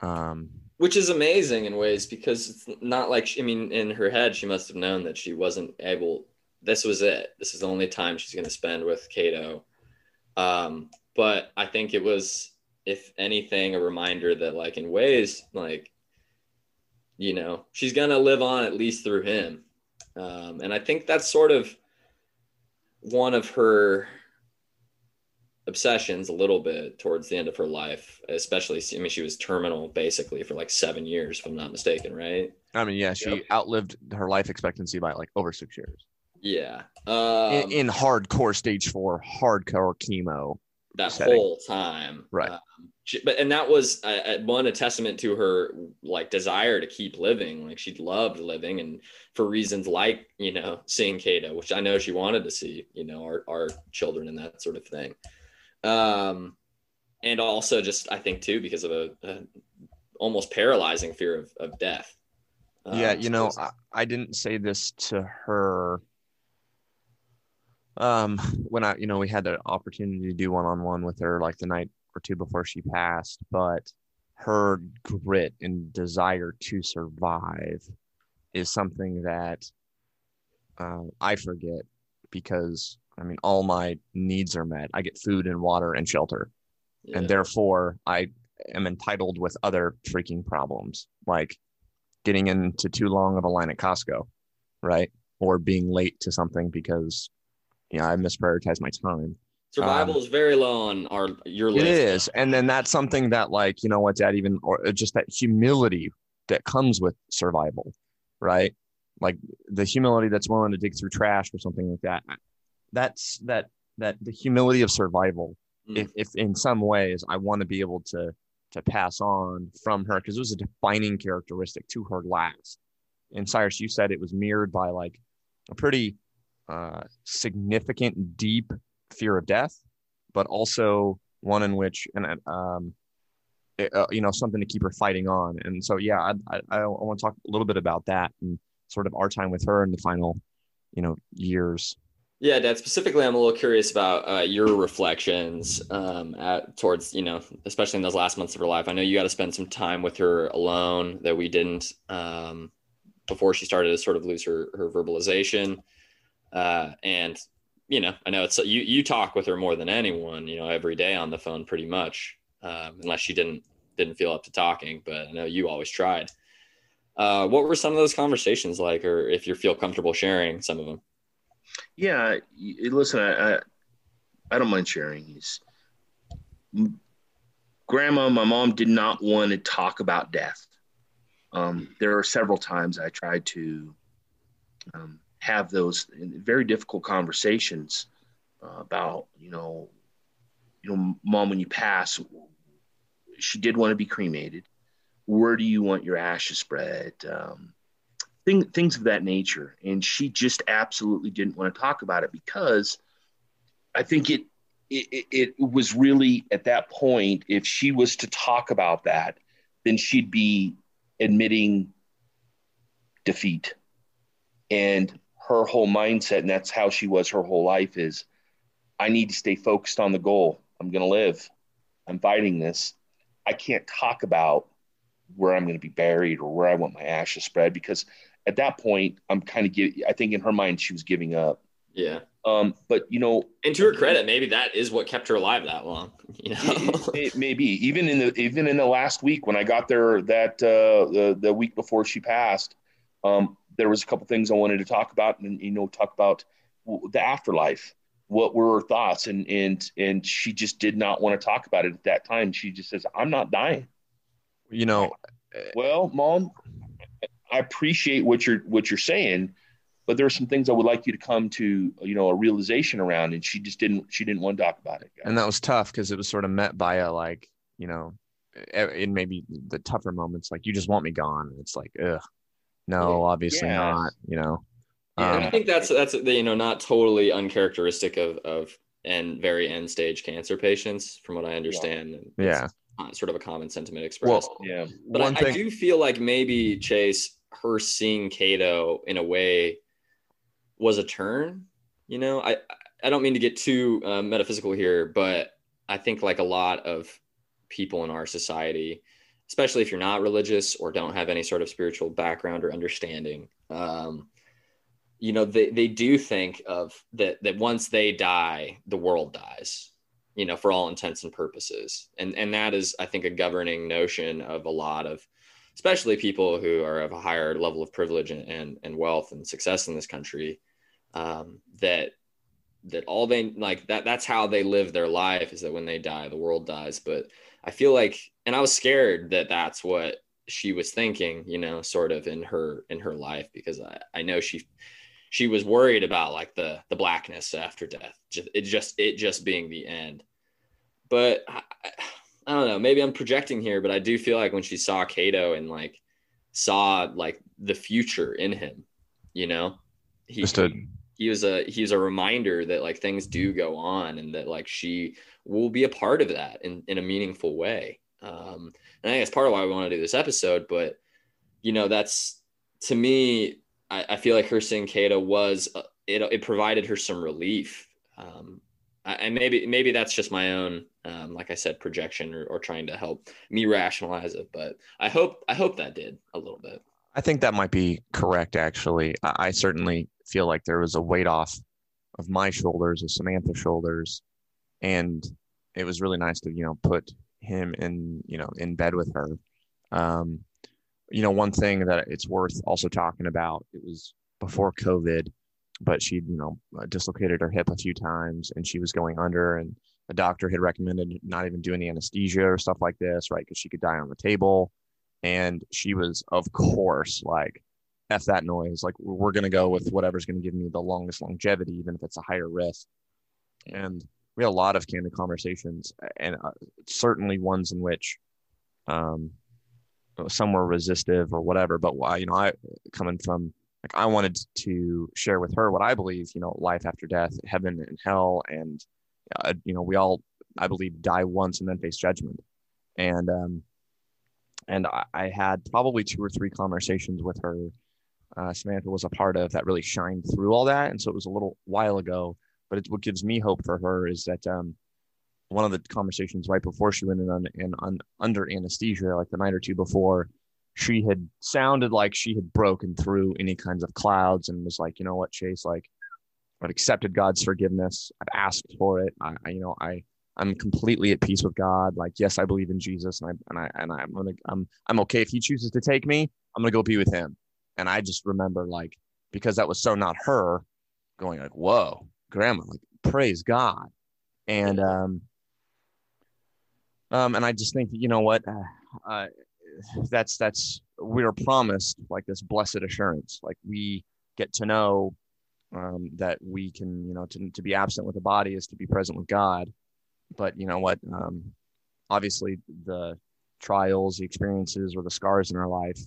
Um, which is amazing in ways because it's not like she, I mean, in her head, she must have known that she wasn't able. This was it. This is the only time she's going to spend with Cato. Um, but I think it was, if anything, a reminder that, like, in ways, like, you know, she's to live on at least through him. Um, and I think that's sort of one of her obsessions a little bit towards the end of her life, especially. I mean, she was terminal basically for like seven years, if I'm not mistaken, right? I mean, yeah, she yep. outlived her life expectancy by like over six years. Yeah. Um, in, in, hardcore stage four, hardcore chemo. That setting. whole time. Right. Um, she, but, and that was uh, one, a testament to her like desire to keep living. Like she loved living and for reasons like, you know, seeing Cato, which I know she wanted to see, you know, our, our children and that sort of thing um, and also just I think too because of a, a almost paralyzing fear of, of death. Um, yeah, you know, I, I didn't say this to her um when i you know we had the opportunity to do one-on-one with her like the night or two before she passed but her grit and desire to survive is something that uh, i forget because I mean, all my needs are met. I get food and water and shelter. Yeah. And therefore, I am entitled with other freaking problems, like getting into too long of a line at Costco, right? Or being late to something because, you know, I misprioritize my time. Survival um, is very low on our your list. It is, and then that's something that, like, you know, what, Dad, even or uh, just that humility that comes with survival, right? Like the humility that's willing to dig through trash or something like that that's that that the humility of survival. Mm. If, if in some ways I want to be able to to pass on from her because it was a defining characteristic to her last. And Cyrus, you said it was mirrored by like a pretty uh, significant, deep fear of death, but also one in which, and um, it, uh, you know, something to keep her fighting on. And so, yeah, I, I, I want to talk a little bit about that and sort of our time with her in the final, you know, years. Yeah, Dad. Specifically, I'm a little curious about uh, your reflections um, at towards you know, especially in those last months of her life. I know you got to spend some time with her alone that we didn't um, before she started to sort of lose her her verbalization. Uh, and you know, I know it's you you talk with her more than anyone. You know, every day on the phone, pretty much, um, unless she didn't didn't feel up to talking. But I know you always tried. Uh, what were some of those conversations like, or if you feel comfortable sharing some of them? Yeah, listen, I, I, I don't mind sharing. He's, grandma, my mom did not want to talk about death. Um, there are several times I tried to um, have those very difficult conversations uh, about, you know, you know, mom, when you pass, she did want to be cremated. Where do you want your ashes spread? Um, thing, things of that nature. And she just absolutely didn't want to talk about it because I think it, it, it was really at that point, if she was to talk about that, then she'd be admitting defeat. And her whole mindset, and that's how she was her whole life, is I need to stay focused on the goal. I'm going to live. I'm fighting this. I can't talk about where I'm going to be buried or where I want my ashes spread because at that point, I'm kind of giving, I think in her mind, she was giving up. Yeah. Um, but you know, and to her credit, maybe that is what kept her alive that long. You know, it, it, may be even in the even in the last week when I got there that uh, the the week before she passed, um, there was a couple things I wanted to talk about, and you know, talk about the afterlife. What were her thoughts? And and and she just did not want to talk about it at that time. She just says, "I'm not dying." You know, well, mom, I appreciate what you're what you're saying, but there are some things I would like you to come to you know a realization around, and she just didn't she didn't want to talk about it. Guys. And that was tough because it was sort of met by a like you know, in maybe the tougher moments like you just want me gone. And it's like ugh, no, obviously yeah. not. You know. Yeah, um, I think that's that's you know not totally uncharacteristic of of and very end stage cancer patients, from what I understand. Yeah. yeah. Sort of a common sentiment expressed. Well, yeah. But I, thing- I do feel like maybe Chase her seeing Cato in a way was a turn. You know, I I don't mean to get too uh, metaphysical here, but I think like a lot of people in our society, especially if you're not religious or don't have any sort of spiritual background or understanding, um, you know, they, they do think of that, that once they die, the world dies, you know, for all intents and purposes. And, and that is, I think, a governing notion of a lot of, especially people who are of a higher level of privilege and, and, and wealth and success in this country, um, that that all they like that that's how they live their life is that when they die the world dies but i feel like and i was scared that that's what she was thinking you know sort of in her in her life because i i know she she was worried about like the the blackness after death just it just it just being the end. But I, I don't know maybe i'm projecting here but i do feel like when she saw cato and like saw like the future in him you know he, a he was a he's a reminder that like things do go on and that like she will be a part of that in, in a meaningful way um and i think that's part of why we want to do this episode but you know that's to me i, I feel like her seeing Cato was uh, it, it provided her some relief. Um and maybe maybe that's just my own um, like i said projection or, or trying to help me rationalize it but i hope i hope that did a little bit. I think that might be correct actually. I, I certainly feel like there was a weight off of my shoulders, of Samantha's shoulders, and it was really nice to you know put him in you know in bed with her. Um, you know, one thing that it's worth also talking about. It was before COVID, but she'd you know dislocated her hip a few times, and she was going under, and the doctor had recommended not even doing the anesthesia or stuff like this, right? Because she could die on the table. And she was, of course, like f that noise. Like we're to go with whatever's to give me the longest longevity, even if it's a higher risk. And we had a lot of candid conversations, and uh, certainly ones in which um, some were resistive or whatever. But why, you know, I coming from like I wanted to share with her what I believe, you know, life after death, heaven and hell, and uh, you know, we all, I believe, die once and then face judgment. And um, and I, I had probably two or three conversations with her uh, Samantha was a part of that really shined through all that. And so it was a little while ago, but what gives me hope for her is that um, one of the conversations right before she went in, on, in on, under anesthesia, like the night or two before, she had sounded like she had broken through any kinds of clouds and was like, you know what, Chase, like I've accepted God's forgiveness. I've asked for it. I, I you know, I, I'm completely at peace with God. Like, yes, I believe in Jesus, and I and I and I'm gonna I'm I'm okay if He chooses to take me. I'm gonna go be with Him. And I just remember like because that was so not her, going like, "Whoa, grandma!" Like, praise God. And um, um, and I just think you know what, uh, uh, that's that's we are promised like this blessed assurance. Like we get to know um, that we can, you know, to, to be absent with the body is to be present with God. But you know what? Um, obviously, the trials, the experiences, or the scars in our life,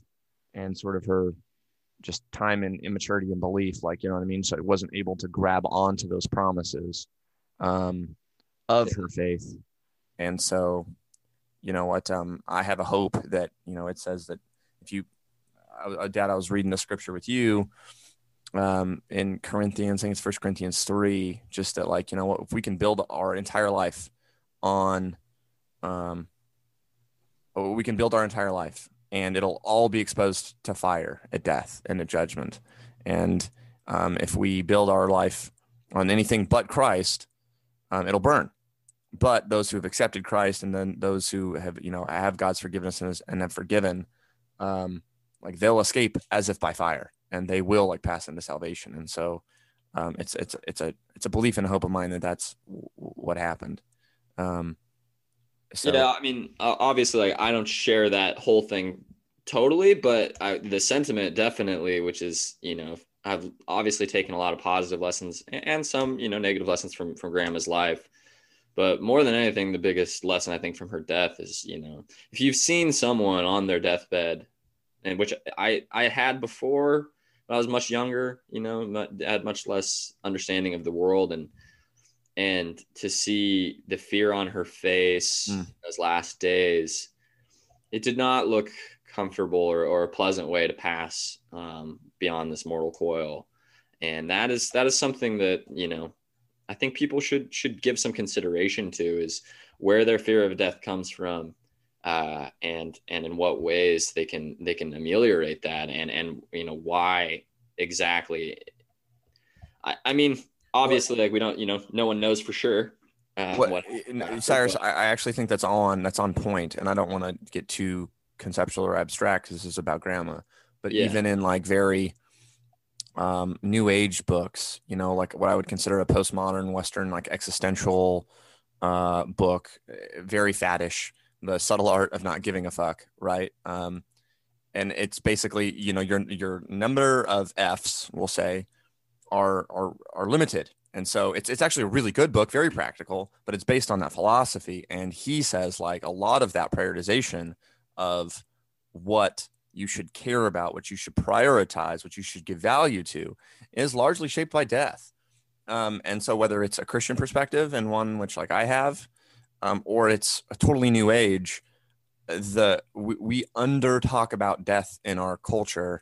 and sort of her just time and immaturity and belief, like you know what I mean. So it wasn't able to grab onto those promises um, of her faith, and so you know what? Um, I have a hope that you know it says that if you, uh, Dad, I was reading the scripture with you um, in Corinthians, I think it's First Corinthians three, just that like you know what if we can build our entire life on, um, we can build our entire life and it'll all be exposed to fire at death and at judgment. And um, if we build our life on anything but Christ, um, it'll burn. But those who have accepted Christ and then those who have, you know, have God's forgiveness and, and have forgiven, um, like they'll escape as if by fire and they will like pass into salvation. And so um, it's, it's, it's a, it's a belief and a hope of mine that that's w- what happened. So. Yeah, I mean, obviously, like I don't share that whole thing totally, but I, the sentiment definitely, which is you know, I've obviously taken a lot of positive lessons and some you know negative lessons from from Grandma's life. But more than anything, the biggest lesson I think from her death is you know, if you've seen someone on their deathbed, and which I I had before I was much younger, you know, had much less understanding of the world and and to see the fear on her face mm. those last days it did not look comfortable or, or a pleasant way to pass um, beyond this mortal coil and that is that is something that you know I think people should should give some consideration to is where their fear of death comes from, uh, and and in what ways they can they can ameliorate that, and and you know why exactly. I, I mean, obviously, like we don't, you know, no one knows for sure. Uh, what, what Cyrus, I, I actually think that's on that's on point, and I don't want to get too conceptual or abstract because this is about grandma. But Yeah. even in like very um, new age books, you know, like what I would consider a postmodern Western like existential uh, book, eh, very faddish, the subtle art of not giving a fuck, right? Um, and it's basically you know your your number of Fs, we'll say, are are are limited. And so it's it's actually a really good book, very practical, but it's based on that philosophy. And he says like a lot of that prioritization of what you should care about, what you should prioritize, what you should give value to, is largely shaped by death. Um, and so whether it's a Christian perspective and one which like I have, um, or it's a totally new age, the we, we under talk about death in our culture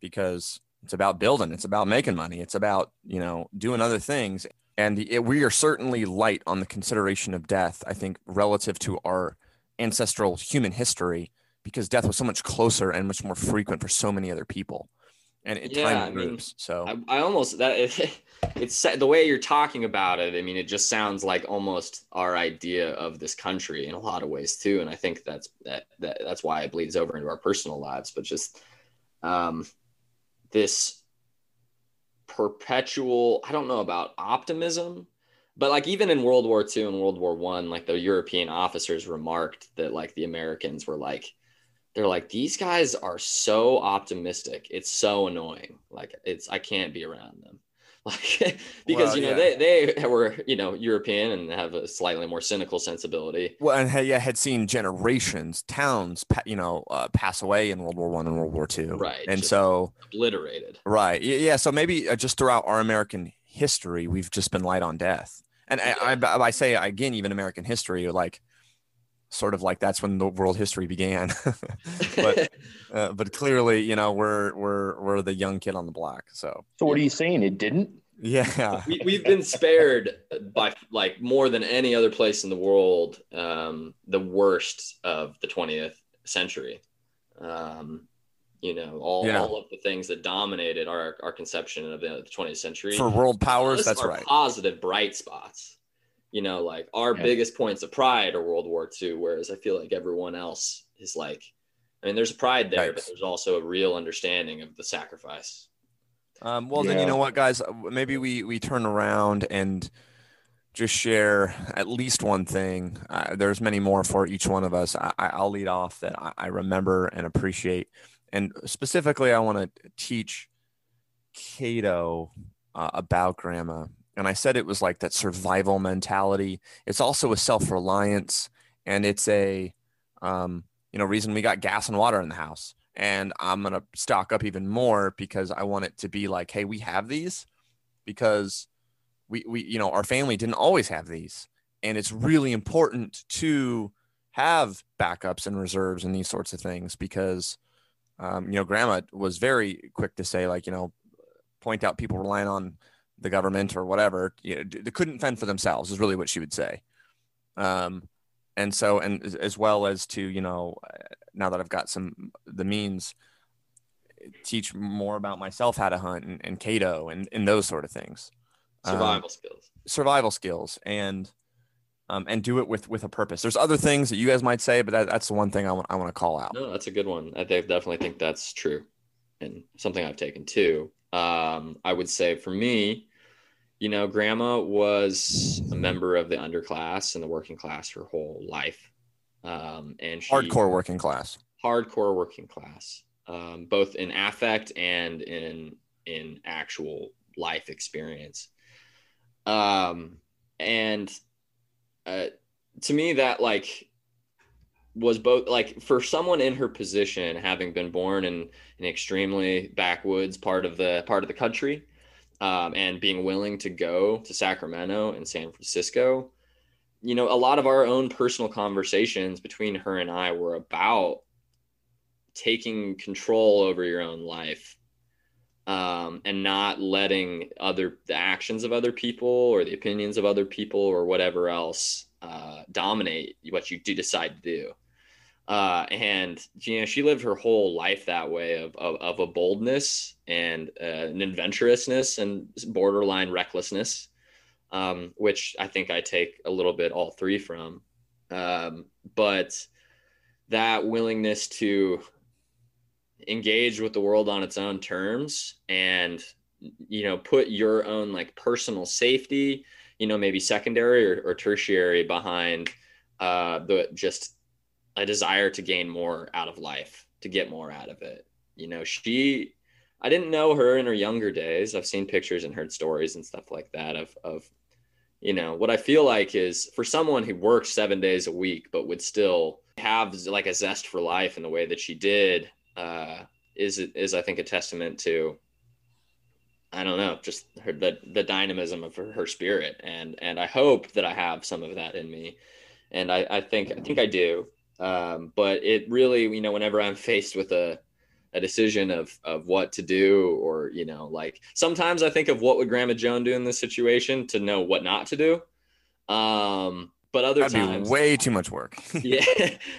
because it's about building, it's about making money, it's about you know doing other things, and it, we are certainly light on the consideration of death. I think relative to our ancestral human history, because death was so much closer and much more frequent for so many other people, and it Yeah, time I mean, groups. so I, I almost that it's the way you're talking about it. I mean, it just sounds like almost our idea of this country in a lot of ways too. And I think that's that, that that's why it bleeds over into our personal lives. But just um, this perpetual, I don't know about optimism, but like even in World War II and World War One, like the European officers remarked that like the Americans were like they're like these guys are so optimistic. It's so annoying. Like it's i can't be around them like because Well, you know yeah. they they were you know european and have a slightly more cynical sensibility Well, and had- yeah, had seen generations, towns, pa- you know, uh, pass away in World War One and World War Two. Right, And so, obliterated right, yeah. So maybe uh, just throughout our American history, we've just been light on death. And I, I, I say again, even American history, like sort of like that's when the world history began. but uh, but clearly, you know, we're we're we're the young kid on the block. So So what are you saying? It didn't? yeah, we, we've been spared by like more than any other place in the world um, the worst of the 20th century um, you know all, Yeah. all of the things that dominated our, our conception of the 20th century for world powers, Those that's right. positive bright spots you know like our Yeah. biggest points of pride are world war ii whereas i feel like everyone else is like i mean there's a pride there but there's also a real understanding of the sacrifice Um, well, then you know what, guys? Uh, Maybe we we turn around and just share at least one thing. Uh, there's many more for each one of us. I, I- I'll lead off that I, I remember and appreciate, and specifically, I want to teach Cato uh, about grandma. And I said it was like that survival mentality. It's also a self reliance, and it's a um, you know reason we got gas and water in the house and i'm to stock up even more because i want it to be like hey we have these because we we you know our family didn't always have these and it's really important to have backups and reserves and these sorts of things because um, you know grandma was very quick to say like you know point out people relying on the government or whatever you know they couldn't fend for themselves is really what she would say. Um, and so and as- well as to you know uh, now that i've got some the means teach more about myself how to hunt and, and cato and, and those sort of things. Um, survival skills. survival skills and um, and do it with with a purpose. There's other things that you guys might say but that, that's the one thing i want, I want to call out. No, that's a good one. I definitely think that's true, and something I've taken too. Um, I would say for me, you know, Grandma was a member of the underclass and the working class her whole life, um, and she, hardcore working class. Hardcore working class, um, both in affect and in in actual life experience. Um, and uh, to me, that like was both like for someone in her position, having been born in an extremely backwoods part of the part of the country, um, and being willing to go to Sacramento and San Francisco. You know, a lot of our own personal conversations between her and I were about taking control over your own life um, and not letting other the actions of other people or the opinions of other people or whatever else uh, dominate what you do decide to do. Uh, and you know, she lived her whole life that way of of, of a boldness and uh, an adventurousness and borderline recklessness, um, which I think I take a little bit all three from. Um, but that willingness to engage with the world on its own terms and you know put your own like personal safety you know maybe secondary or, or tertiary behind uh the just a desire to gain more out of life to get more out of it. You know she i didn't know her in her younger days. I've seen pictures and heard stories and stuff like that of of you know what i feel like is for someone who works seven days a week but would still have like a zest for life in the way that she did uh, is is I think a testament to I don't know just her the the dynamism of her, her spirit. And and I hope that I have some of that in me. And I, I think I think I do um, but it really you know whenever I'm faced with a a decision of of what to do or you know like sometimes I think of what would Grandma Joan do in this situation to know what not to do. Um but other That'd times way too much work. yeah.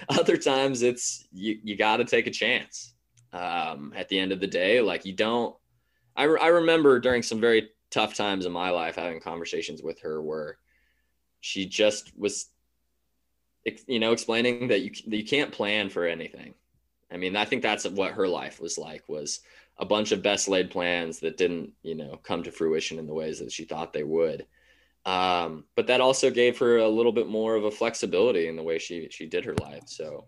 Other times it's you, you got to take a chance. Um, at the end of the day like you don't I, re- I remember during some very tough times in my life having conversations with her where she just was you know explaining that you that you can't plan for anything i mean i think that's what her life was like was a bunch of best laid plans that didn't you know come to fruition in the ways that she thought they would um, but that also gave her a little bit more of a flexibility in the way she she did her life. So,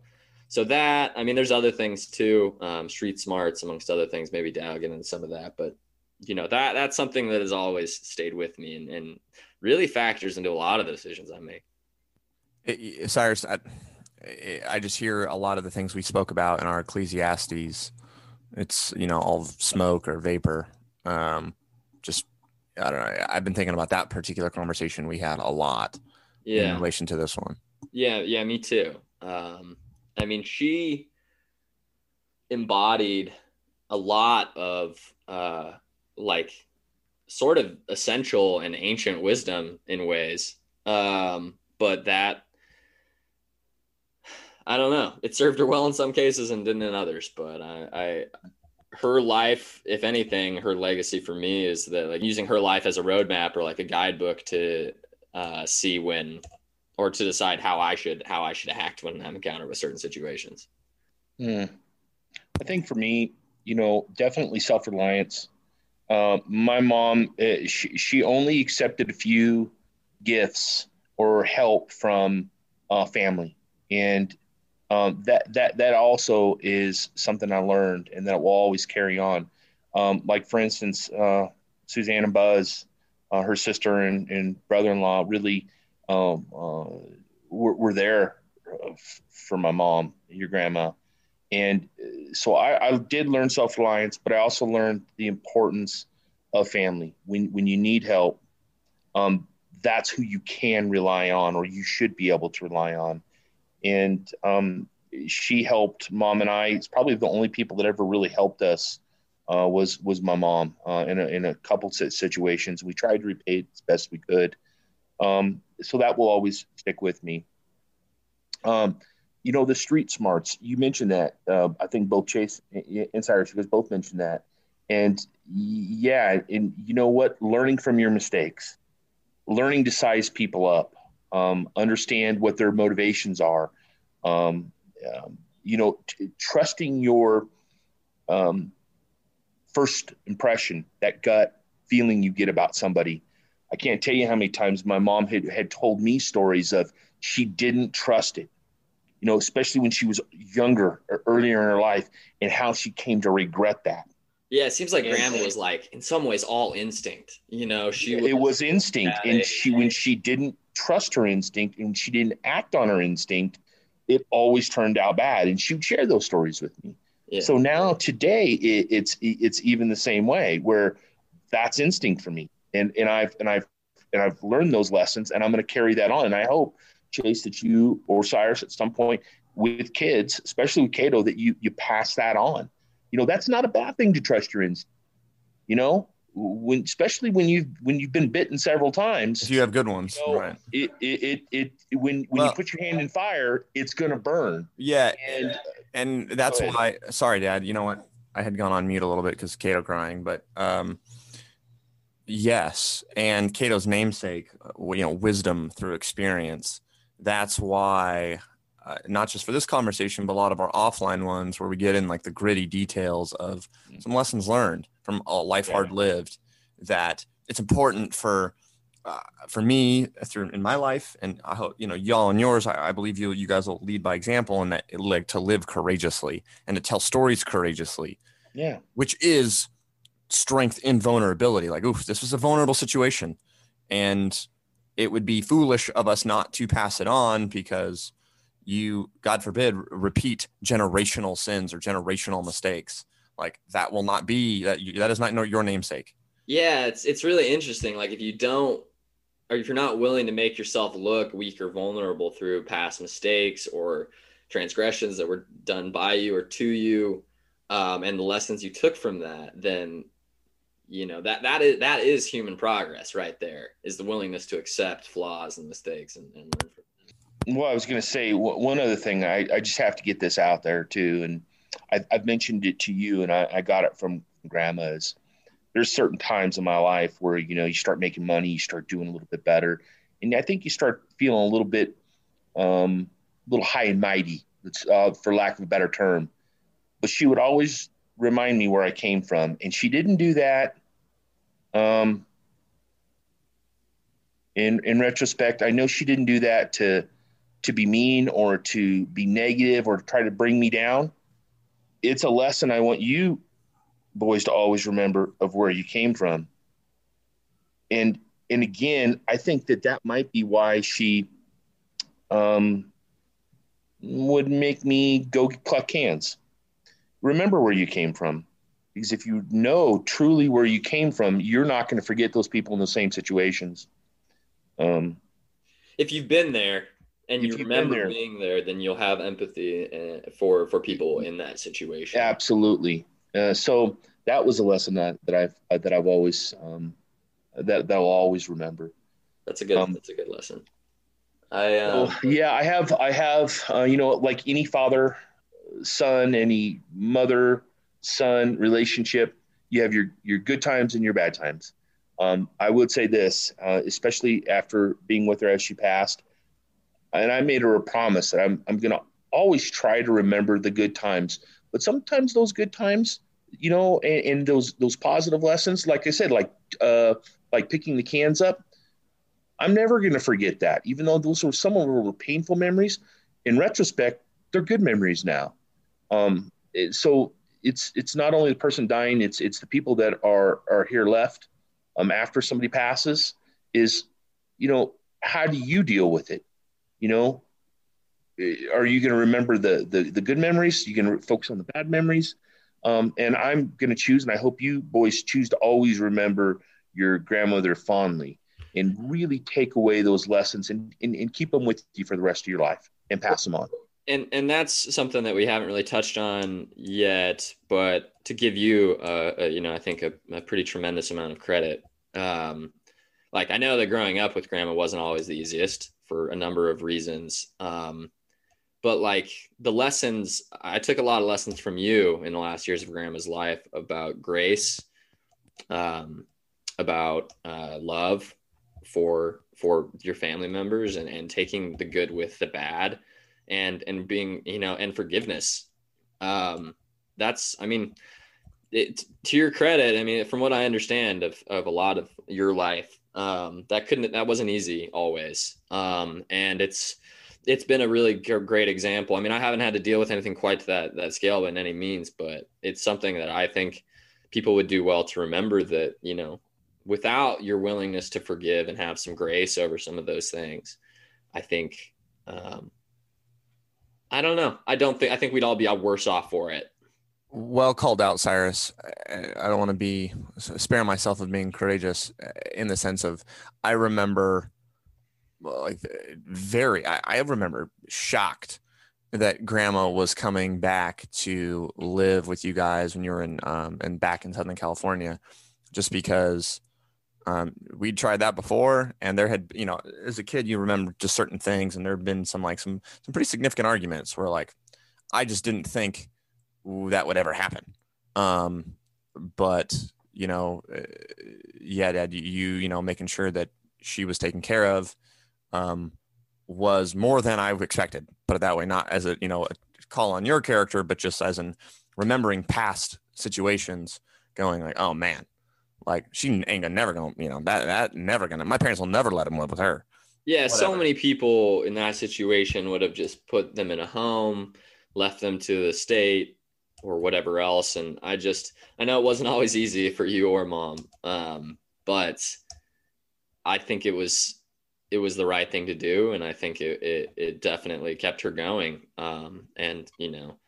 so that I mean, there's other things too, um, street smarts amongst other things. Maybe Dow get into some of that, but you know that that's something that has always stayed with me and, and really factors into a lot of the decisions I make. It, Cyrus, I, I just hear a lot of the things we spoke about in our Ecclesiastes. It's you know all smoke or vapor. Um, just I don't know. I've been thinking about that particular conversation we had a lot. Yeah. In relation to this one. Yeah. Yeah. Me too. Um, I mean, she embodied a lot of uh, like sort of essential and ancient wisdom in ways. Um, but that I don't know. It served her well in some cases and didn't in others. But I, I her life, if anything, her legacy for me is that like using her life as a roadmap or like a guidebook to uh, see when or to decide how I should how I should act when I'm encountered with certain situations. Hmm. I think for me, you know, definitely self reliance. Uh, my mom, uh, she, she only accepted a few gifts or help from uh, family, and um, that that that also is something I learned and that will always carry on. Um, like for instance, uh, Suzanne and Buzz, uh, her sister and, and brother-in-law, really um, uh, were, were, there uh, for my mom, your grandma, and uh, so I, I did learn self-reliance, but I also learned the importance of family. When when you need help, um, that's who you can rely on, or you should be able to rely on and um, she helped mom and I. It's probably the only people that ever really helped us uh, was was my mom uh, in a in a couple situations. We tried to repay it as best we could, um, so that will always stick with me. Um, you know the street smarts. You mentioned that. Uh, I think both Chase and Cyrus, you guys both mentioned that. And yeah, and you know what? Learning from your mistakes, learning to size people up, um, understand what their motivations are. Um, um, you know, t- trusting your um, first impression, that gut feeling you get about somebody. I can't tell you how many times my mom had, had told me stories of she didn't trust it, you know, especially when she was younger or earlier in her life, and how she came to regret that. Yeah, it seems like grandma was like, in some ways, all instinct. You know, she it was instinct, and she when she didn't trust her instinct and she didn't act on her instinct, it always turned out bad. And she would share those stories with me. Yeah. So now today it, it's it's even the same way where that's instinct for me. And and I've and I've and I've learned those lessons and I'm going to carry that on. And I hope Chase that you or Cyrus at some point with kids, especially with Cato, that you you pass that on. You know, that's not a bad thing to trust your instinct. You know, when especially when you've when you've been bitten several times. If you have good ones, you know, right? It, it it it when when Well- you put your hand in fire, it's gonna burn. Yeah, And and that's why. Sorry, Dad. You know what? I had gone on mute a little bit because Cato crying, but um, yes, and Cato's namesake, you know, wisdom through experience. That's why, uh, not just for this conversation, but a lot of our offline ones where we get in like the gritty details of some lessons learned from a life Yeah. hard lived. That it's important for uh, for me through in my life, and I hope you know y'all and yours. I, I believe you you guys will lead by example, and that like to live courageously and to tell stories courageously, yeah, which is strength in vulnerability. Like, oof, this was a vulnerable situation, and it would be foolish of us not to pass it on because you, God forbid, repeat generational sins or generational mistakes. Like that will not be that. You, that is not your namesake. Yeah, it's it's really interesting. Like if you don't or if you're not willing to make yourself look weak or vulnerable through past mistakes or transgressions that were done by you or to you, um, and the lessons you took from that, then you know that that is that is human progress right there. Is the willingness to accept flaws and mistakes and, and learn from. them. Well, I was going to say one other thing. I, I just have to get this out there too, and I, I've mentioned it to you, and I, I got it from Grandma. Is there's certain times in my life where you know you start making money, you start doing a little bit better, and I think you start feeling a little bit, um, a little high and mighty. Uh, for lack of a better term. But she would always remind me where I came from, and she didn't do that. Um, in in retrospect, I know she didn't do that to to be mean or to be negative or to try to bring me down. It's a lesson I want you boys to always remember of where you came from. And and again, I think that that might be why she um, would make me go pluck cans. Remember where you came from. Because if you know truly where you came from, you're not going to forget those people in the same situations. Um, If you've been there and If you remember there. being there, then you'll have empathy uh, for for people in that situation. Absolutely. Uh, so that was a lesson that, that I've uh, that I've always um, that that I'll always remember. That's a good. Um, that's a good lesson. I um, Well, yeah, I have I have uh, you know like any father son, any mother son relationship, you have your your good times and your bad times. Um, I would say this, uh, especially after being with her as she passed, and I made her a promise that I'm I'm gonna always try to remember the good times, but sometimes those good times, you know, and, and those those positive lessons, like I said, like uh, like picking the cans up, I'm never gonna forget that, even though those were some of them were painful memories. In retrospect, they're good memories now. Um, so it's it's not only the person dying, it's it's the people that are are here left um, after somebody passes. Is you know how do you deal with it? You know, Eh, are you going to remember the, the the good memories? You to focus on the bad memories? Um, and I'm going to choose, and I hope you boys choose to always remember your grandmother fondly and really take away those lessons and, and, and keep them with you for the rest of your life and pass them on. and and that's something that we haven't really touched on yet but to give you uh, a, you know i think a, a pretty tremendous amount of credit um like i know that growing up with grandma wasn't always the easiest for a number of reasons. Um but like the lessons i took a lot of lessons from you in the last years of grandma's life about grace um about uh love for for your family members and and taking the good with the bad and and being you know and forgiveness. Um that's i mean it, to your credit i mean from what i understand of of a lot of your life um that couldn't that wasn't easy always um and it's it's been a really g- great example i mean i haven't had to deal with anything quite to that that scale by any means but it's something that i think people would do well to remember that you know without your willingness to forgive and have some grace over some of those things i think um I don't know. I don't think. I think we'd all be worse off for it. Well called out, Cyrus. I don't want to be spare myself of being courageous in the sense of I remember, like very. I, I remember shocked that Grandma was coming back to live with you guys when you were in um and back in Southern California. just because um, we'd tried that before, and there had you know as a kid you remember just certain things, and there had been some like some some pretty significant arguments where like I just didn't think that would ever happen. Um, but you know, uh, yeah, Dad, you you know making sure that she was taken care of um, was more than I expected. Put it that way, not as a you know a call on your character, but just as in remembering past situations, going like, oh man, like she ain't gonna never gonna you know that that never gonna my parents will never let him live with her. Yeah, Whatever. so many people in that situation would have just put them in a home, left them to the state or whatever else. And I just I know it wasn't always easy for you or mom, um, but I think it was it was the right thing to do, and I think it it, it definitely kept her going. Um, and you know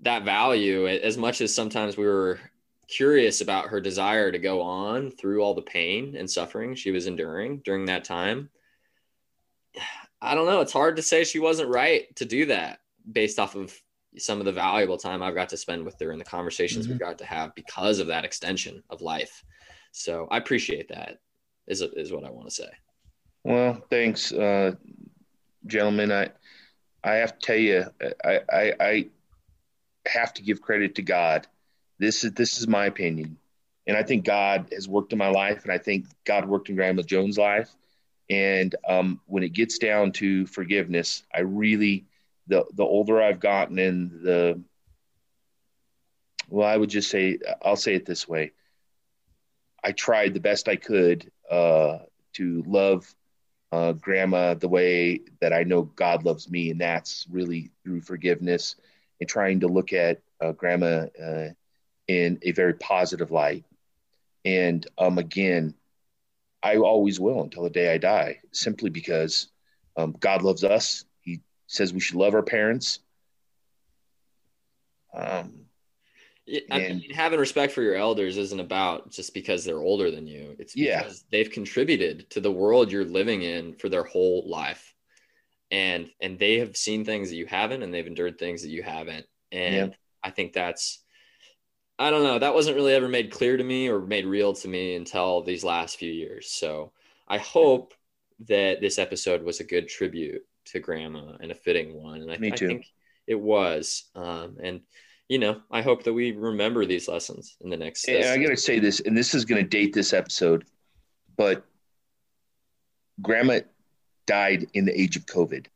that value, as much as sometimes we were curious about her desire to go on through all the pain and suffering she was enduring during that time. I don't know. It's hard to say she wasn't right to do that based off of some of the valuable time I've got to spend with her and the conversations mm-hmm. we've got to have because of that extension of life. So I appreciate that is, is what I want to say. Well, thanks, uh, gentlemen. I, I have to tell you, I, I, I have to give credit to God this is this is my opinion, and I think God has worked in my life, and I think God worked in Grandma Joanie's life. And um, when it gets down to forgiveness, I really the the older I've gotten, and the well, I would just say I'll say it this way: I tried the best I could uh, to love uh, grandma the way that I know God loves me, and that's really through forgiveness and trying to look at uh, grandma uh, in a very positive light. And um, again, I always will until the day I die, simply because um, God loves us. Says we should love our parents. Um, I mean, having respect for your elders isn't about just because they're older than you. It's because yeah. they've contributed to the world you're living in for their whole life. And and they have seen things that you haven't and they've endured things that you haven't. And yeah. I think that's I don't know. That wasn't really ever made clear to me or made real to me until these last few years. So I hope that this episode was a good tribute to grandma and a fitting one. And I. I think it was. Um, and, you know, I hope that we remember these lessons in the next. Yeah, I got to say this, and this is going to date this episode, but grandma died in the age of COVID.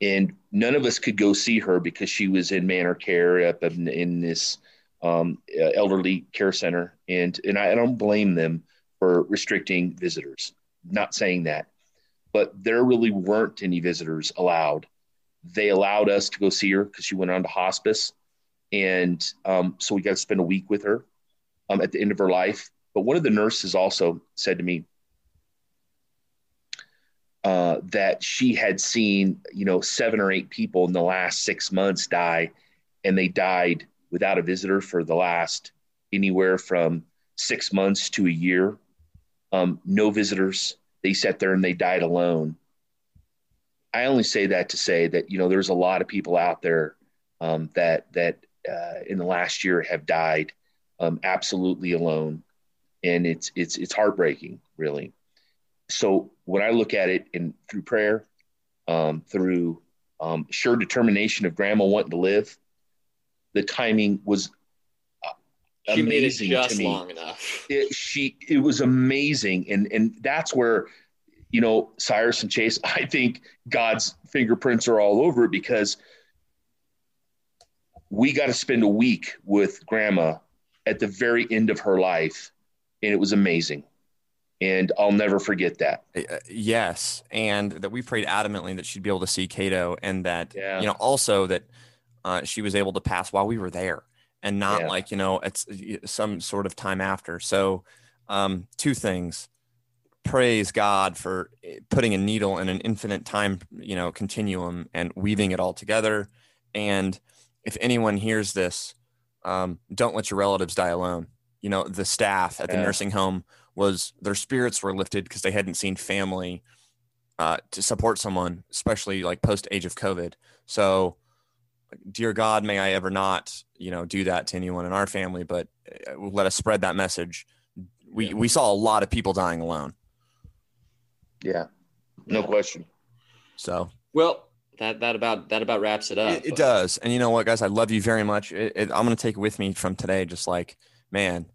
And none of us could go see her because she was in manor care up in, in this um, uh, elderly care center, and and I, I don't blame them for restricting visitors. Not saying that, but there really weren't any visitors allowed. They allowed us to go see her because she went on to hospice, and um, so we got to spend a week with her um, at the end of her life. But one of the nurses also said to me uh, that she had seen, you know, seven or eight people in the last six months die, and they died without a visitor for the last anywhere from six months to a year. Um, no visitors. They sat there and they died alone. I only say that to say that you know there's a lot of people out there um, that that uh, in the last year have died um, absolutely alone, and it's it's it's heartbreaking, really. So when I look at it in through prayer, um, through um, sure determination of Grandma wanting to live, the timing was she amazing made it just to me. long enough. It, she it was amazing, and and that's where you know Cyrus and Chase. I think God's fingerprints are all over it because we got to spend a week with Grandma at the very end of her life, and it was amazing. And I'll never forget that. Uh, yes, and that we prayed adamantly that she'd be able to see Cato, and that yeah. you know also that uh, she was able to pass while we were there and not yeah. like you know it's some sort of time after. So um, two things. Praise god for eh, putting a needle in an infinite time you know continuum and weaving it all together. And if anyone hears this um, don't let your relatives die alone. You know the staff at the yeah. nursing home was their spirits were lifted because they hadn't seen family uh, to support someone especially like post age of covid. So dear God, may I ever not, you know, do that to anyone in our family, but uh, let us spread that message. we Yeah. we saw a lot of people dying alone. Yeah, no question. So Well, that that about that about wraps it up. it, it does, and you know what, guys, I love you very much. It, it, I'm gonna take with me from today, just like man,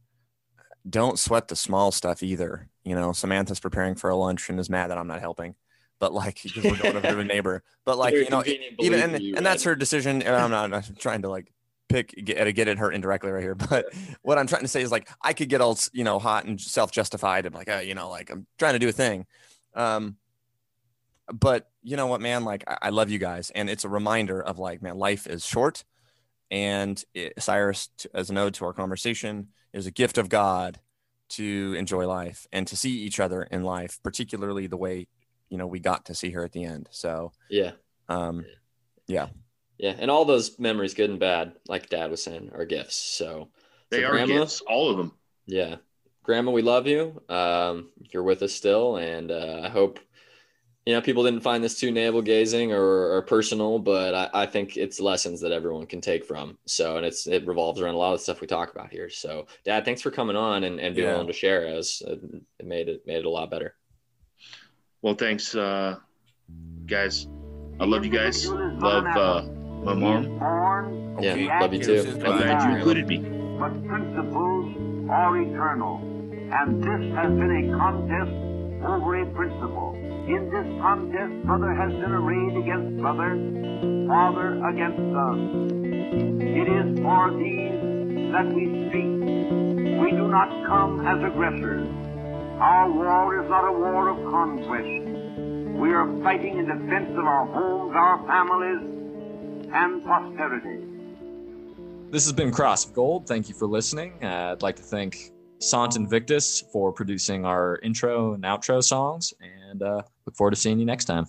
don't sweat the small stuff either. You know, Samantha's preparing for a lunch and is mad that I'm not helping, but like because we're going over to a neighbor, but like Very you know, even and, you, and that's her decision and i'm not, I'm trying to like pick get, get at her indirectly right here but what i'm trying to say is like i could get all you know hot and self-justified and like uh, you know like i'm trying to do a thing. Um but you know what man? Like I, I love you guys and it's a reminder of like man life is short and it, cyrus t- as an ode to our conversation is a gift of god to enjoy life and to see each other in life particularly the way you know we got to see her at the end so Yeah. um Yeah. Yeah, and all those memories, good and bad, like dad was saying, are gifts. So They so are Grandma, gifts, all of them. Yeah. Grandma, we love you. Um, you're with us still. And uh, I hope, you know, people didn't find this too navel gazing or, or personal, but I, I think it's lessons that everyone can take from. So, and it's, it revolves around a lot of the stuff we talk about here. So dad, thanks for coming on and, and being Yeah. willing to share us. It made it, made it a lot better. Well, thanks, uh, guys. I love you guys. Love uh, my mom. Yeah. Love you too. this is Love I'm glad you included me. but principles are eternal. And this has been a contest over a principle. In this contest, brother has been arrayed against brother, father against son. It is for these that we speak. We do not come as aggressors. Our war is not a war of conquest. We are fighting in defense of our homes, our families, and posterity. This has been Cross of Gold. Thank you for listening. Uh, I'd like to thank Sant Invictus for producing our intro and outro songs, and uh, look forward to seeing you next time.